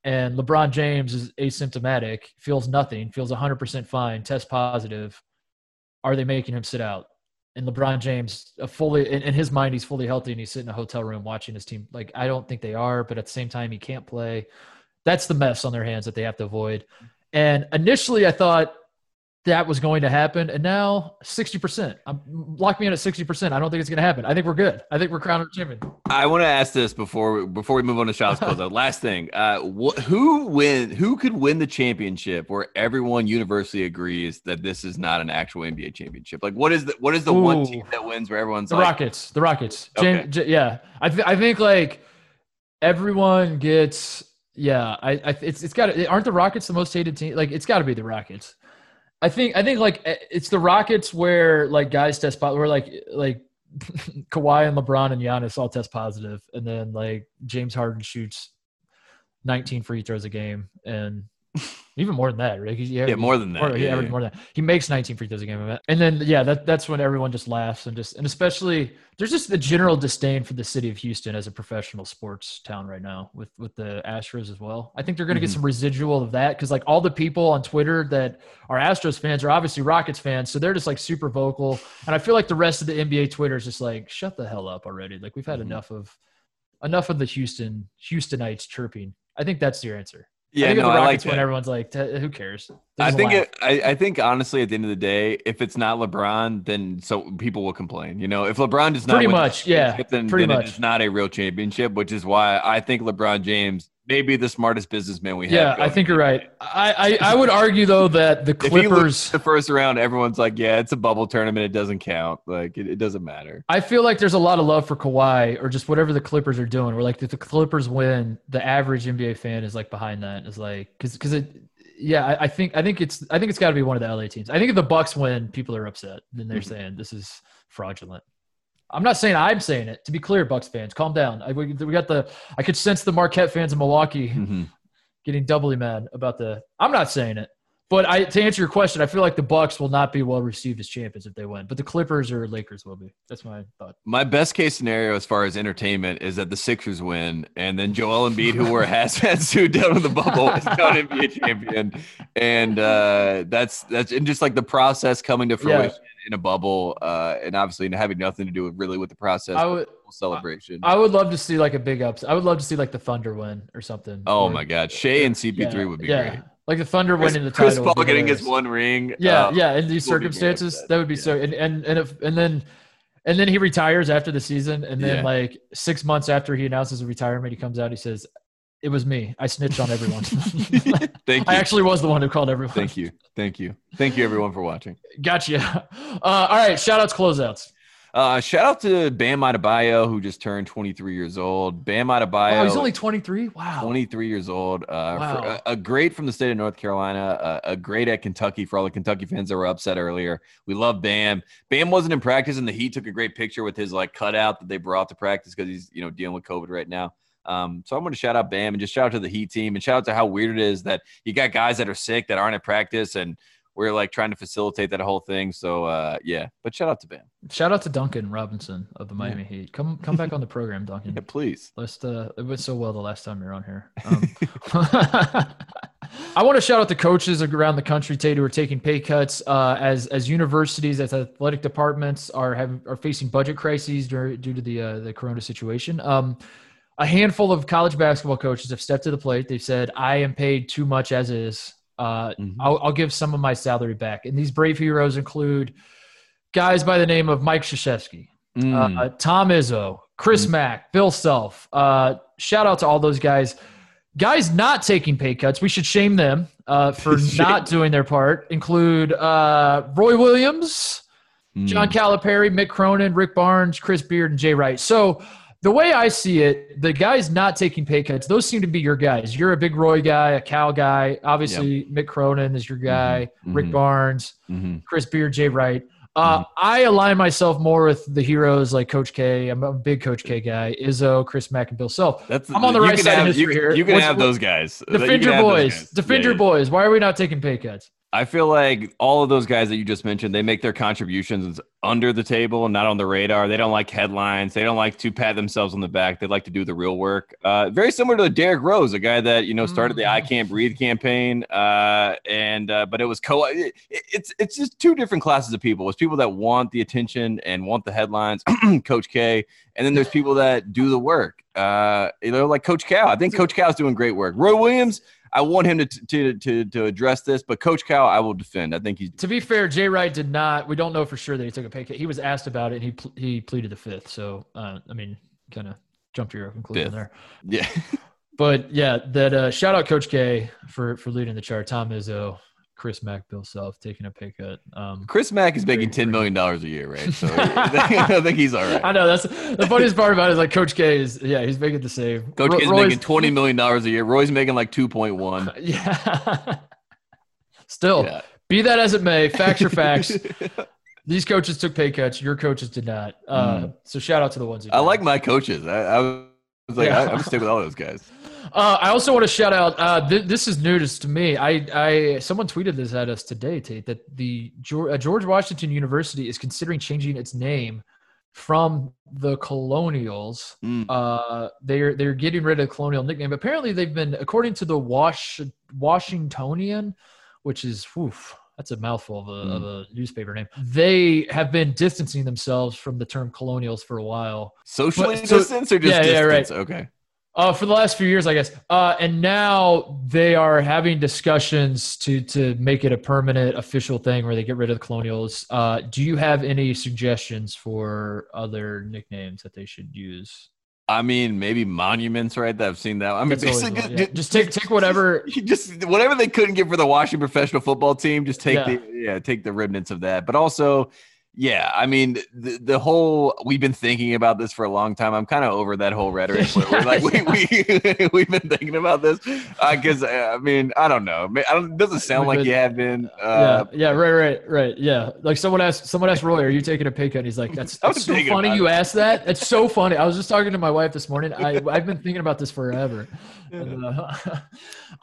and LeBron James is asymptomatic, feels nothing, feels 100% fine, test positive. Are they making him sit out? And LeBron James, a fully in, in his mind, he's fully healthy, and he's sitting in a hotel room watching his team. Like I don't think they are, but at the same time, he can't play. That's the mess on their hands that they have to avoid. And initially, I thought that was going to happen, and now 60%. I'm lock me in at 60%. I don't think it's going to happen. I think we're good. I think we're crowned champion.
I want to ask this before before we move on to shots closeout. Last thing, uh, wh- who win? Who could win the championship where everyone universally agrees that this is not an actual NBA championship? Like, what is the what is the one team that wins where everyone's
The
like,
Rockets. The Rockets.
Okay.
J- yeah, I th- I think like everyone gets. Yeah, I, I it's it's got aren't the Rockets the most hated team? Like it's got to be the Rockets. I think I think like eh, it's the Rockets where like guys test positive, where like like Kawhi and LeBron and Giannis all test positive, and then like James Harden shoots 19 free throws a game, and even more than that, right?
Yeah,
averages-
more than that.
or he
yeah, yeah.
more than that. He makes 19 free throws a game, and then yeah, that that's when everyone just laughs and just and especially there's just the general disdain for the city of Houston as a professional sports town right now with with the Astros as well. I think they're going to
Mhm.
get some residual of that because like all the people on Twitter that are Astros fans are obviously Rockets fans, so they're just like super vocal. And I feel like the rest of the NBA Twitter is just like shut the hell up already. Like we've had
Mhm.
enough of enough of the Houston Houstonites chirping. I think that's your answer. I
Yeah,
think
no,
the
I like
Rockets
that.
everyone's like, who cares? They
I think it, I, I think honestly, at the end of the day, if it's not LeBron, then so people will complain. You know, if LeBron does not
Pretty much, yeah,
then,
pretty
then
much.
it is not a real championship, which is why I think LeBron James may be the smartest businessman we have.
Yeah, I think you're right. I, I, I would argue though that the Clippers.
the first round, everyone's like, "Yeah, it's a bubble tournament. It doesn't count. Like, it, it doesn't matter."
I feel like there's a lot of love for Kawhi or just whatever the Clippers are doing. We're like if the Clippers win, the average NBA fan is like behind that. Is like because because it. Yeah, I, I think I think it's I think it's got to be one of the LA teams. I think if the Bucks win, people are upset. Then they're
Mhm.
saying this is fraudulent. I'm not saying I'm saying it. To be clear, Bucks fans, calm down. I, we, we got the I could sense the Marquette fans in Milwaukee
Mhm.
getting doubly mad about the. I'm not saying it, but I to answer your question, I feel like the Bucks will not be well received as champions if they win, but the Clippers or Lakers will be. That's my thought.
My best case scenario as far as entertainment is that the Sixers win, and then Joel Embiid, who wore a hazmat suit down in the bubble, is an NBA champion, and uh, that's that's and just like the process coming to
Yeah.
fruition in a bubble, uh, and obviously having nothing to do with really with the process,
I would.
celebration.
I would love to see like a big ups. I would love to see like the Thunder win or something.
oh
Or-
my God, Shea and CP3
yeah,
would be
yeah.
great.
Like the Thunder
Chris,
winning the title. Chris. Paul
getting his one ring.
Yeah,
uh,
yeah. In these
we'll be very
circumstances, that would be
Yeah.
so. And and and if and then and then he retires after the season, and then
Yeah.
like six months after he announces his retirement, he comes out. He says, "It was me. I snitched on everyone.
Thank
I actually was the one who called everyone."
Thank you. Thank you. Thank you, everyone, for watching.
Gotcha. Uh, all right. Shout outs, closeouts.
Uh, shout out to Bam Adebayo, who just turned 23 years old. Bam Adebayo.
He's only 23. Wow.
23 years old. Uh, for-
Wow.
a, a great from the state of North Carolina, a, a great at Kentucky for all the Kentucky fans that were upset earlier. We love Bam. Bam wasn't in practice, and the Heat took a great picture with his like cutout that they brought to practice because he's you know dealing with COVID right now. Um, so I'm going to shout out Bam and just shout out to the Heat team and shout out to how weird it is that you got guys that are sick that aren't at practice and we're like trying to facilitate that whole thing. So uh, yeah, but shout out to Bam.
Shout out to Duncan Robinson of the Miami Heat. Come come back on the program, Duncan.
Yeah, please.
Let's uh, it went so well the last time you were on here. Um, I want to shout out the coaches around the country, Tate, who are taking pay cuts uh, as as universities, as athletic departments are having are facing budget crises due, due to the uh, the Corona situation. Um, a handful of college basketball coaches have stepped to the plate. They've said, "I am paid too much as is. Uh, mm-hmm. I'll, I'll, give some of my salary back." And these brave heroes include guys by the name of Mike Krzyzewski, mm. uh, Tom Izzo, Chris mm. Mack, Bill Self. Uh, shout out to all those guys. Guys not taking pay cuts, we should shame them uh, for not doing their part. Include uh, Roy Williams, mm. John Calipari, Mick Cronin, Rick Barnes, Chris Beard, and Jay Wright. So the way I see it, the guys not taking pay cuts, those seem to be your guys. You're a big Roy guy, a Cal guy. Obviously, yep. Mick Cronin is your guy. Mm-hmm. Rick mm-hmm. Barnes, mm-hmm. Chris Beard, Jay Wright. Uh, mm-hmm. I align myself more with the heroes like Coach K. I'm a big Coach K guy. Izzo, Chris Mack, and Bill Self. That's, I'm on the right side
have,
of history
you,
here.
You can What's, have those guys.
Defend your boys. Defend yeah, your yeah. boys. Why are we not taking pay cuts?
I feel like all of those guys that you just mentioned, they make their contributions under the table, and not on the radar. They don't like headlines. They don't like to pat themselves on the back. They like to do the real work. Uh, very similar to Derrick Rose, a guy that you know started the "I mm. Can't Breathe" campaign, uh, and uh, but it was co. It, it's it's just two different classes of people. It's people that want the attention and want the headlines, Coach K, and then there's people that do the work. Uh, you know, like Coach Cal. I think Coach Cal is doing great work. Roy Williams I want him to to to to address this, but Coach Cal, I will defend. I think he's.
To be fair, Jay Wright did not. We don't know for sure that he took a pay cut. He was asked about it, and he he pleaded the fifth. So uh, I mean, kind of jumped to your conclusion fifth. there.
Yeah.
but yeah, that uh, shout out Coach K for for leading the chart. Tom Izzo, Chris Mack, Bill Self taking a pay cut. Um,
Chris Mack is making ten million dollars a year, right? So I think he's all right.
I know that's the funniest part about it is like Coach K is yeah he's making the same.
Coach K is making twenty million dollars a year. Roy's making like two point one.
Yeah. Still, yeah. be that as it may, facts are facts. These coaches took pay cuts. Your coaches did not. Uh, mm. So shout out to the ones. Who
I like my coaches. I, I was like, yeah. I, I'm stick with all those guys.
Uh, I also want to shout out. Uh, th- this is news to me. I, I, someone tweeted this at us today, Tate, that the George, uh, George Washington University is considering changing its name from the Colonials. Mm. Uh, they're they're getting rid of the Colonial nickname. Apparently, they've been, according to the Wash Washingtonian, which is oof, that's a mouthful of a, mm. of a, newspaper name. They have been distancing themselves from the term colonials for a while.
Socially but, so, distance or just yeah, distance?
Yeah,
right. Okay.
Uh, for the last few years, I guess. Uh, and now they are having discussions to to make it a permanent official thing where they get rid of the colonials. Uh, do you have any suggestions for other nicknames that they should use?
I mean, maybe monuments, right? That I've seen that. I mean,
basically, yeah. just, just, take take whatever,
just whatever they couldn't get for the Washington professional football team. Just take yeah. the yeah, take the remnants of that. But also, yeah, I mean the, the whole we've been thinking about this for a long time. I'm kind of over that whole rhetoric. Where like we we we've been thinking about this because uh, uh, I mean I don't know. I don't, it doesn't sound like you have been.
Uh, yeah, yeah, right, right, right. Yeah, like someone asked someone asked Roy, "Are you taking a pay cut?" And he's like, "That's, that's so funny you asked that. That's so funny." I was just talking to my wife this morning. I I've been thinking about this forever. Uh,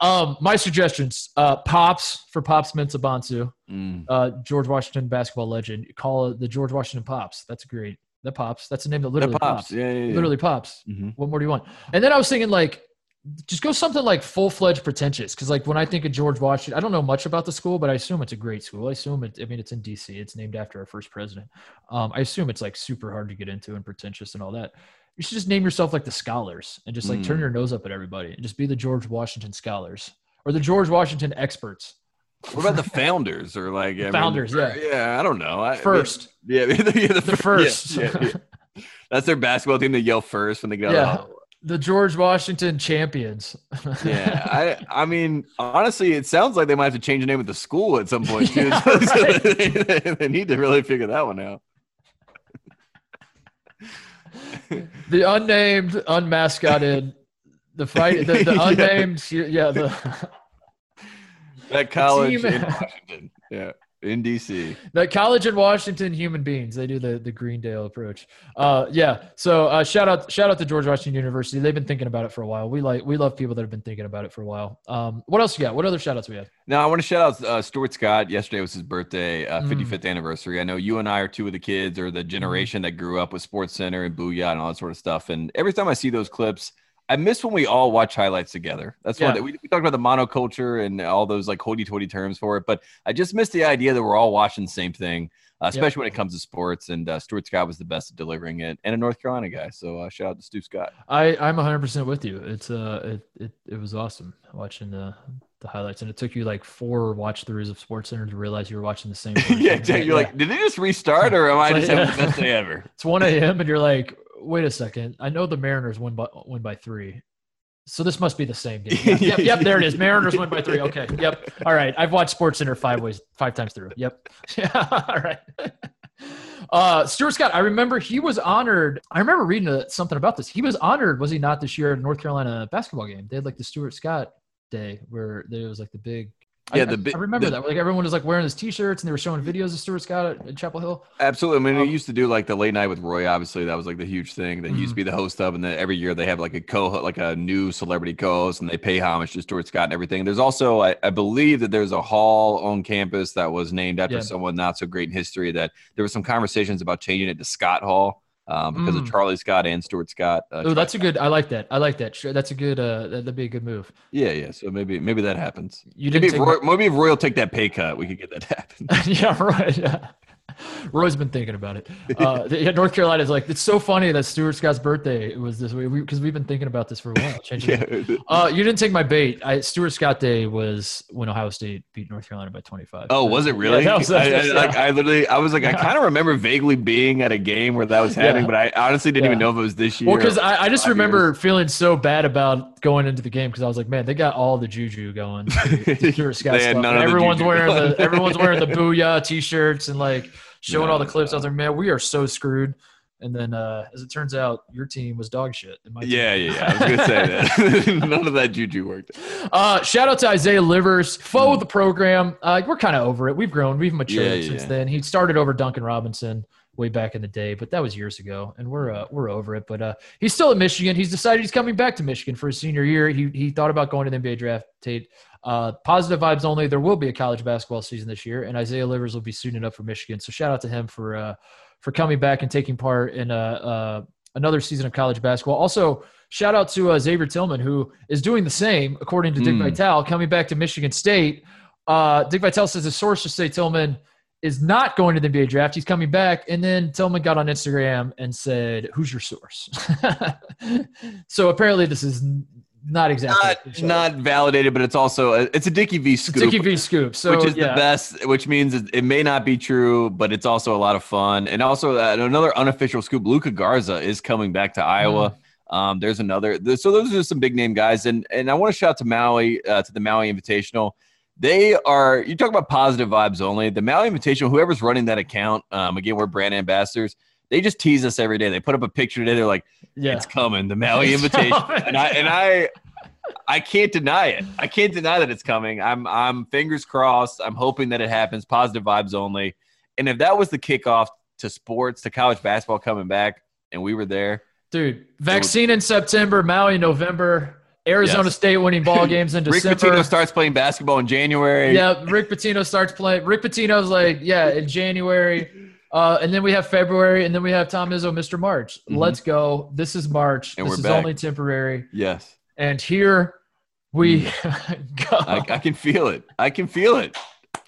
um, my suggestions: uh, Pops for Pops Mensah-Bonsu, mm. uh, George Washington basketball legend. You Call it the George Washington Pops. That's great. The Pops. That's the name that literally pops. pops.
Yeah, yeah, yeah,
Literally Pops. Mm-hmm. What more do you want? And then I was thinking like. Just go something like full fledged pretentious, because like when I think of George Washington, I don't know much about the school, but I assume it's a great school. I assume it. I mean, it's in D.C. It's named after our first president. Um, I assume it's like super hard to get into and pretentious and all that you should just name yourself like the scholars and just like mm. turn your nose up at everybody and just be the George Washington scholars or the George Washington experts.
What about the founders or like
I founders?
Mean,
yeah,
yeah. I don't know. I,
first,
yeah, yeah, the,
the first.
Yeah, yeah, That's their basketball team. They yell first when they go.
Yeah. The George Washington champions.
yeah, I I mean, honestly, it sounds like they might have to change the name of the school at some point too. so they, they need to really figure that one out.
the unnamed, unmascotted, the fight, the, the unnamed, yeah, the
that college in Washington, yeah in DC.
The college in Washington, human beings. They do the the Greendale approach. Uh, yeah. So uh, shout out shout out to George Washington University. They've been thinking about it for a while. We like we love people that have been thinking about it for a while. Um, what else you got? What other shout outs we have?
Now I want to shout out uh, Stuart Scott. Yesterday was his birthday, uh, 55th mm. anniversary. I know you and I are two of the kids or the mm-hmm. generation mm. that grew up with Sports Center and Booyah and all that sort of stuff. And every time I see those clips. I miss when we all watch highlights together. That's yeah. what we, we talked about the monoculture and all those like hoity-toity terms for it. But I just miss the idea that we're all watching the same thing, uh, especially yep. when it comes to sports. And uh, Stuart Scott was the best at delivering it, and a North Carolina guy. So uh, shout out to Stu Scott.
I I'm 100 percent with you. It's uh it, it it was awesome watching the the highlights, and it took you like four watch throughs of Sports Center to realize you were watching the same. Thing.
Yeah, exactly. You're yeah. like, did they just restart, or am I just having the best day ever?
It's 1 a.m. and you're like, wait a second. I know the Mariners win by win by three. So this must be the same game. Yep, yep, yep, there it is. Mariners win by three. Okay. Yep. All right. I've watched Sports Center five ways, five times through. Yep. Yeah. All right. Uh, Stuart Scott, I remember he was honored. I remember reading something about this. He was honored, was he not, this year at North Carolina basketball game? They had like the Stuart Scott day where there was like the big
yeah,
the, I, I remember the, that. Like everyone was like wearing his T-shirts and they were showing videos of Stuart Scott at, at Chapel Hill.
Absolutely. I mean, um, used to do like the late night with Roy. Obviously, that was like the huge thing that mm-hmm. used to be the host of, and then every year they have like a co like a new celebrity co-host, and they pay homage to Stuart Scott and everything. There's also, I, I believe that there's a hall on campus that was named after yeah. someone not so great in history. That there was some conversations about changing it to Scott Hall um, because mm. of Charlie Scott and Stuart Scott.
Uh, oh, that's a good. I like that. I like that. Sure, that's a good. Uh, that'd be a good move.
Yeah, yeah. So maybe maybe that happens. You maybe if Roy, maybe if Roy will take that pay cut, we could get that to happen.
yeah, right. Yeah. Roy's been thinking about it. Uh, yeah, North Carolina is like it's so funny that Stuart Scott's birthday was this week because we, have been thinking about this for a while. Changing yeah. uh, you didn't take my bait. I, Stuart Scott Day was when Ohio State beat North Carolina by 25.
Oh, was it really? Yeah, was, I, I, like, I literally, I was like, I kind of remember vaguely being at a game where that was happening, but I honestly didn't even know if it was this year.
Well, because I, I, just remember years. feeling so bad about going into the game because I was like, man, they got all the juju going. Scott stuff. everyone's the wearing the everyone's wearing the booyah t-shirts and like showing all the clips. I was like, man, we are so screwed. And then, uh, as it turns out, your team was dog shit.
yeah, yeah, yeah. I was gonna say that. None of that juju worked.
Uh, shout out to Isaiah Livers, foe mm. of the program. Uh, we're kind of over it. We've grown. We've matured yeah, since yeah. then. He started over Duncan Robinson way back in the day, but that was years ago, and we're uh, we're over it. But uh, he's still at Michigan. He's decided he's coming back to Michigan for his senior year. He he thought about going to the NBA draft. Tate, uh, positive vibes only. There will be a college basketball season this year, and Isaiah Livers will be suiting up for Michigan. So shout out to him for uh, for coming back and taking part in uh, uh, another season of college basketball. Also, shout out to uh, Xavier Tillman, who is doing the same, according to Dick mm. Vitale, coming back to Michigan State. Uh, Dick Vitale says a source to say Tillman is not going to the NBA draft. He's coming back. And then Tillman got on Instagram and said, Who's your source? so apparently, this is not exactly
not, not validated, but it's also a, it's a Dickie V scoop.
Dickie V scoop, so,
which is
yeah.
the best. Which means it, it, may not be true, but it's also a lot of fun. And also uh, another unofficial scoop: Luka Garza is coming back to Iowa. Mm. Um, there's another. So those are some big name guys, and and I want to shout out to Maui uh, to the Maui Invitational. They are. You talk about positive vibes only. The Maui Invitational. Whoever's running that account, um, again, we're brand ambassadors they just tease us every day. They put up a picture today. They're like, yeah. it's coming, the Maui invitation. and I and I I can't deny it. I can't deny that it's coming. I'm I'm fingers crossed. I'm hoping that it happens. Positive vibes only. And if that was the kickoff to sports, to college basketball coming back, and we were there.
Dude, vaccine would, in September, Maui in November. Arizona yes. State winning ball games in December.
Rick Pitino starts playing basketball in January.
Yeah, Rick Pitino starts playing. Rick Pitino's like, yeah, in January. Uh, and then we have February, and then we have Tom Izzo, Mr. March. Mm-hmm. Let's go. This is March. And this is back. only temporary.
Yes.
And here we mm. go.
I, I, can feel it. I can feel it.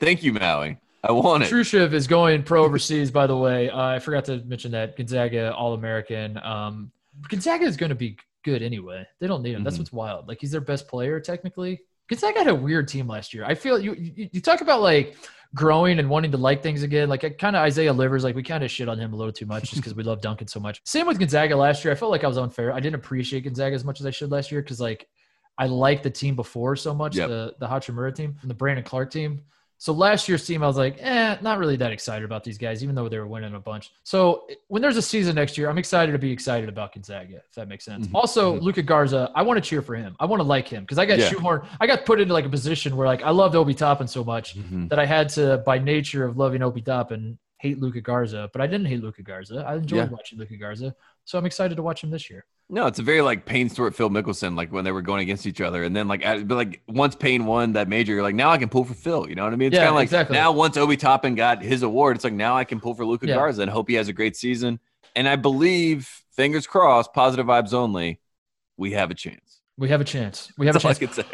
Thank you, Maui. I want it.
Trushev is going pro overseas, by the way. Uh, I forgot to mention that Gonzaga All American. Um, Gonzaga is going to be good anyway. They don't need him. Mm-hmm. That's what's wild. Like he's their best player technically. Gonzaga had a weird team last year. I feel you. You, you talk about like growing and wanting to like things again. Like kind of Isaiah Livers, like we kind of shit on him a little too much just because we love Duncan so much. Same with Gonzaga last year. I felt like I was unfair. I didn't appreciate Gonzaga as much as I should last year because like I liked the team before so much, yep. the the Hachimura team and the Brandon Clarke team. So last year's team, I was like, eh, not really that excited about these guys, even though they were winning a bunch. So when there's a season next year, I'm excited to be excited about Gonzaga, if that makes sense. Mm-hmm. Also, mm-hmm. Luka Garza, I want to cheer for him. I want to like him because I got yeah. shoehorned. I got put into like a position where like I loved Obi Toppin so much mm-hmm. that I had to, by nature of loving Obi Toppin, hate Luka Garza. But I didn't hate Luka Garza. I enjoyed yeah. watching Luka Garza. So I'm excited to watch him this year.
No, it's a very like Payne Stewart, Phil Mickelson, like when they were going against each other, and then like but like once Payne won that major, you're like now I can pull for Phil. You know what I mean? It's yeah, kind of like exactly. now once Obi Toppin got his award, it's like now I can pull for Luka yeah. Garza and hope he has a great season. And I believe, fingers crossed, positive vibes only. we have a chance.
We have a chance. We have
That's
a
all I
chance.
can say.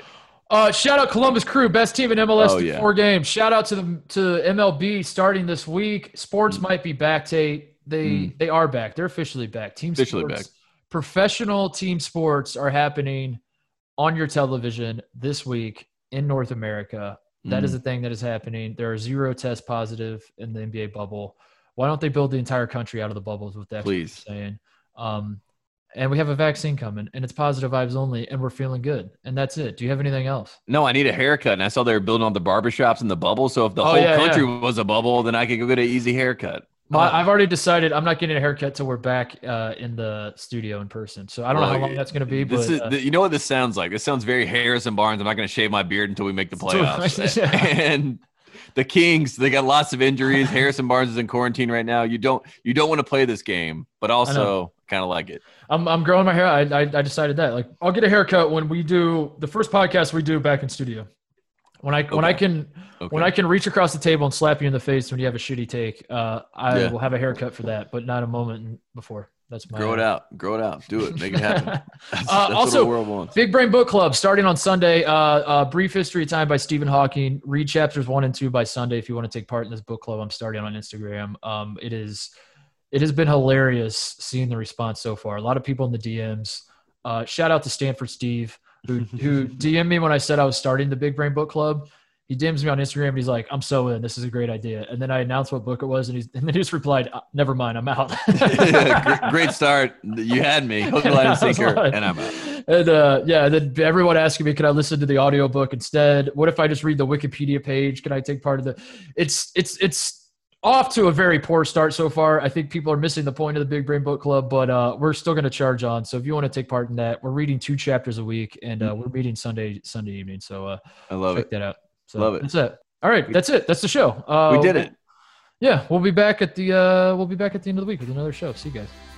Uh, shout out Columbus Crew, best team in MLS
Oh, yeah.
four games. Shout out to the to MLB starting this week. Sports might be back, Tate. They
Mm.
they are back. They're officially back. Team
Officially
sports,
back.
Professional team sports are happening on your television this week in North America. That
Mm.
is a thing that is happening. There are zero test positive in the NBA bubble. Why don't they build the entire country out of the bubbles? With that,
Please.
saying. Um, and we have a vaccine coming, and it's positive vibes only, and we're feeling good. And that's it. Do you have anything else?
No, I need a haircut, and I saw they were building all the barbershops in the bubble. So if the
Oh,
whole
yeah,
country was a bubble, then I could go get an easy haircut.
My. I've already decided I'm not getting a haircut till we're back uh, in the studio in person. So I don't know how long that's going to be, but
is,
uh,
you know what this sounds like? This sounds very Harrison Barnes. I'm not going to shave my beard until we make the playoffs.
Yeah.
and the Kings, they got lots of injuries. Harrison Barnes is in quarantine right now. You don't you don't want to play this game, but also kind of like it.
I'm I'm growing my hair. I, I I decided that. Like I'll get a haircut when we do the first podcast we do back in studio. When I when I can
Okay.
when I can reach across the table and slap you in the face when you have a shitty take, uh, I
Yeah.
will have a haircut for that, but not a moment before. That's my
grow it out, grow it out, do it, make it happen. That's,
Uh,
that's
also,
world wants.
Big Brain Book Club starting on Sunday. Uh, uh, Brief History of Time by Stephen Hawking. Read chapters one and two by Sunday if you want to take part in this book club. I'm starting on Instagram. Um, it is, it has been hilarious seeing the response so far. A lot of people in the DMs. Uh, shout out to Stanford Steve who who DM'd me when I said I was starting the Big Brain Book Club. He DMs me on Instagram and he's like, "I'm so in. This is a great idea." And then I announced what book it was, and he's and then he just replied, "Uh, "Never mind, I'm out."
great, great start. You had me. Hook, line, and sinker,
like-
and I'm out.
And uh, yeah, then everyone asking me, "Can I listen to the audiobook instead? What if I just read the Wikipedia page? Can I take part of the? It's it's it's off to a very poor start so far. I think people are missing the point of the Big Brain Book Club, but uh, we're still going to charge on. So if you want to take part in that, we're reading two chapters a week, and uh, we're meeting Sunday Sunday evening. So uh,
I love
check
it.
that out. So
Love it.
That's it. All right, that's it. That's the show. Uh,
We did it.
Yeah, we'll be back at the uh, we'll be back at the end of the week with another show. See you guys.